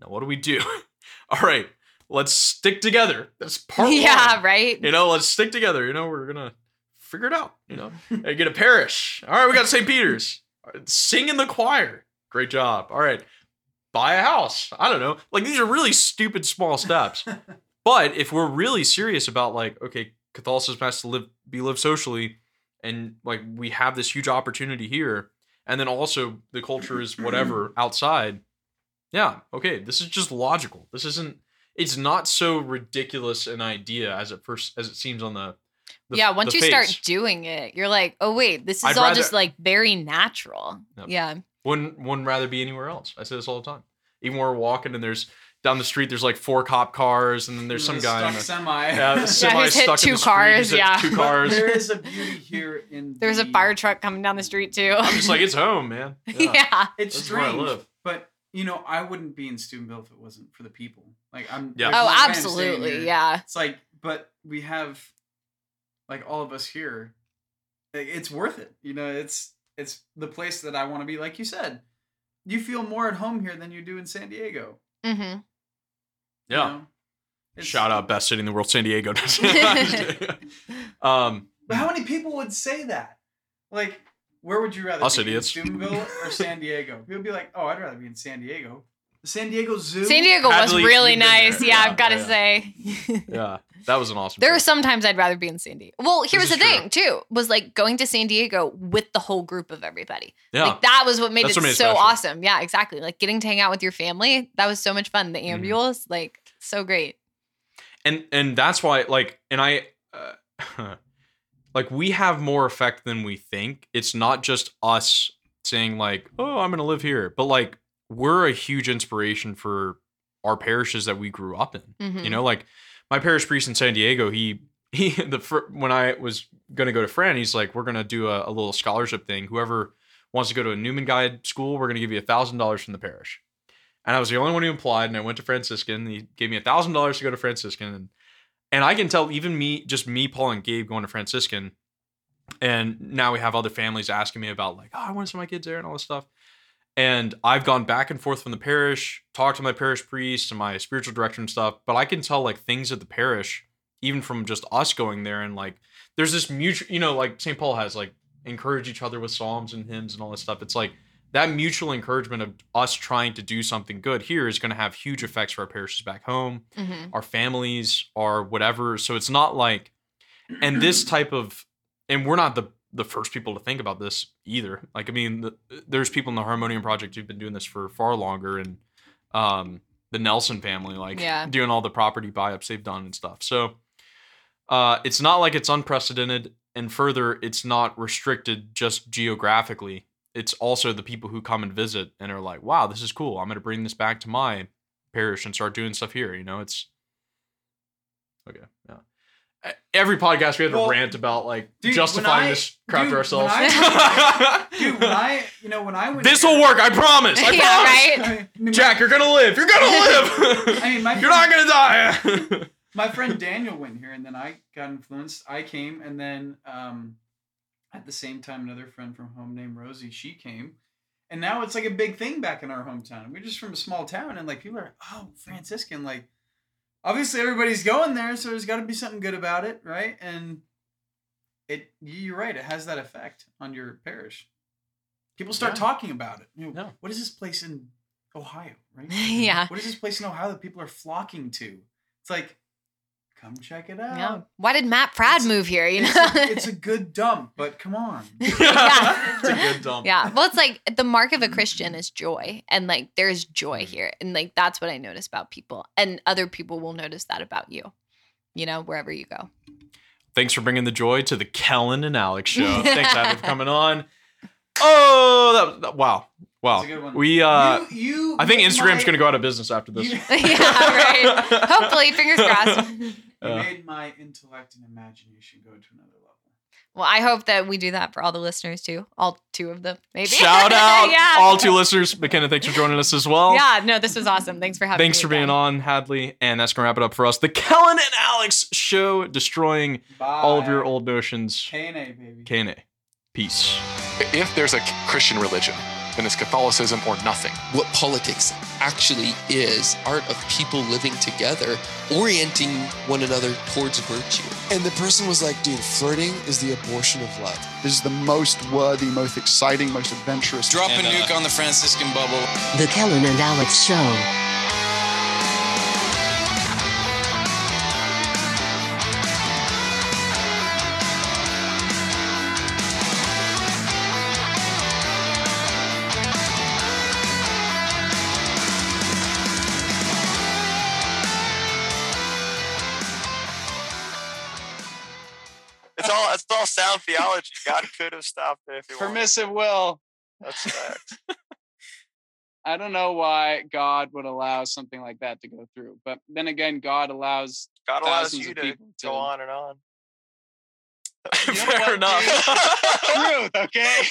now what do we do all right let's stick together. That's part of it. yeah, one. right. you know let's stick together. You know we're gonna figure it out you know? Hey, get a parish. All right we got st peter's. Sing in the choir. Great job. All right buy a house. I don't know. Like these are really stupid small steps. But if we're really serious about like okay catholicism has to live be lived socially and like we have this huge opportunity here and then also the culture is whatever outside yeah okay this is just logical. This isn't it's not so ridiculous an idea as it first as it seems on the, the yeah, once the you start doing it, you're like, oh wait, this is I'd all rather- just like very natural. Yep. Yeah. wouldn't wouldn't rather be anywhere else i say this all the time even when we're walking and there's down the street. There's like four cop cars, and then there's some The guy. In stuck the, semi. yeah, the semi he's hit stuck in two the cars, He's hit yeah. two But cars. there is a beauty here in. there's was a fire truck coming down the street too. I'm just like, it's home, man. yeah. It's That's where I strange, live. but you know, I wouldn't be in Steubenville if it wasn't for the people. Like I'm. Yeah. like, Oh, why absolutely. here. Yeah. It's like, but we have, like, all of us here. It's worth it. You know, it's it's the place that I want to be. Like you said, you feel more at home here than you do in San Diego. hmm you Yeah. know? Shout out best city in the world, San Diego. um, But how many people would say that? Like, where would you rather Us be? in idiots. Steubenville or San Diego? People would be like, oh, I'd rather be in San Diego. The San Diego Zoo. San Diego was Hadley, really nice. Yeah, Yeah, I've got to yeah. say. yeah, that was an awesome. There are trip. some times I'd rather be in San Diego. Well, here's the true. thing too: was like going to San Diego with the whole group of everybody. Yeah, Like that was what made That's it what made it so special. awesome. Yeah, exactly. Like getting to hang out with your family. That was so much fun. The Mhm. ambules, like so great. and and that's why like and i uh, like we have more effect than we think it's not just us saying like oh i'm gonna live here but like we're a huge inspiration for our parishes that we grew up in Mhm. you know like my parish priest in san diego he he the when i was gonna go to fran he's like we're gonna do a, a little scholarship thing whoever wants to go to a newman guide school we're gonna give you a thousand dollars from the parish and I was the only one who applied, and I went to Franciscan. He gave me a thousand dollars to go to Franciscan, and and I can tell even me, just me, Paul, and Gabe going to Franciscan, and now we have other families asking me about like, oh, I want to send my kids there and all this stuff. And I've gone back and forth from the parish, talked to my parish priest and my spiritual director and stuff, but I can tell like things at the parish, even from just us going there, and like there's this mutual, you know, like St. Paul has like encourage each other with psalms and hymns and all this stuff. It's like that mutual encouragement of us trying to do something good here is going to have huge effects for our parishes back home, Mhm. our families, our whatever. So it's not like, and this type of, and we're not the the first people to think about this either. Like, I mean, the, there's people in the Harmonium Project who've been doing this for far longer, and um, the Nelson family, like, Yeah. doing all the property buy-ups they've done and stuff. So, uh, it's not like it's unprecedented, and further, it's not restricted just geographically. It's also the people who come and visit and are like, "Wow, this is cool. I'm going to bring this back to my parish and start doing stuff here." You know, it's okay. Yeah. Every podcast we have Well, to rant about like dude, justifying I- this crap dude, to when ourselves. I- Dude, when I, you know, when I went. this here- will work. I promise. I Yeah, promise. right? I mean, Jack, you're gonna live. You're gonna live. I mean, my you're not gonna die. my friend Daniel went here, and then I got influenced. I came, and then um, at the same time, another friend from home named Rosie, she came, and now it's like a big thing back in our hometown. We're just from a small town, and like people are, oh, Franciscan, like obviously everybody's going there, so there's got to be something good about it, right? And it, you're right, it has that effect on your parish. People start Yeah. talking about it. You know, Yeah. What is this place in Ohio, right? Yeah. What is this place in Ohio that people are flocking to? It's like, come check it out. Yeah. Why did Matt Prad It's- move here? You know. It's a, it's a good dump, but come on. Yeah. it's a good dump. yeah. Well, it's like the mark of a Christian is joy, and like there's joy here, and like that's what I notice about people, and other people will notice that about you. You know, wherever you go. Thanks for bringing the joy to the Kellen and Alex show. Thanks, Adam, for coming on. Oh, that, that- wow, wow. That's a good one. We, uh, you, you I think Instagram's my- gonna go out of business after this. You, yeah. Right. Hopefully, fingers crossed. You Uh, made my intellect and imagination go to another level. Well, I hope that we do that for all the listeners too. All two of them, maybe. Shout out yeah. all two listeners. McKenna, thanks for joining us as well. Yeah, no, this was awesome. Thanks for having Thanks me. Thanks for being again. on, Hadley. And that's gonna wrap it up for us. The Kellen and Alex show, destroying Bye. all of your old notions. K and A, baby. K and A. Peace. If there's a Christian religion, then it's Catholicism or nothing. what politics actually is art of people living together, orienting one another towards virtue. And the person was like, dude, flirting is the abortion of love. This is the most worthy, most exciting, most adventurous. Drop a nuke on the Franciscan bubble. The Kellen and Alex Show. Sound theology. God could have stopped it if he wanted. Permissive will. That's fact. I don't know why God would allow something like that to go through. But then again, God allows God allows you of to go on and on. You know Fair what, enough. Truth, okay?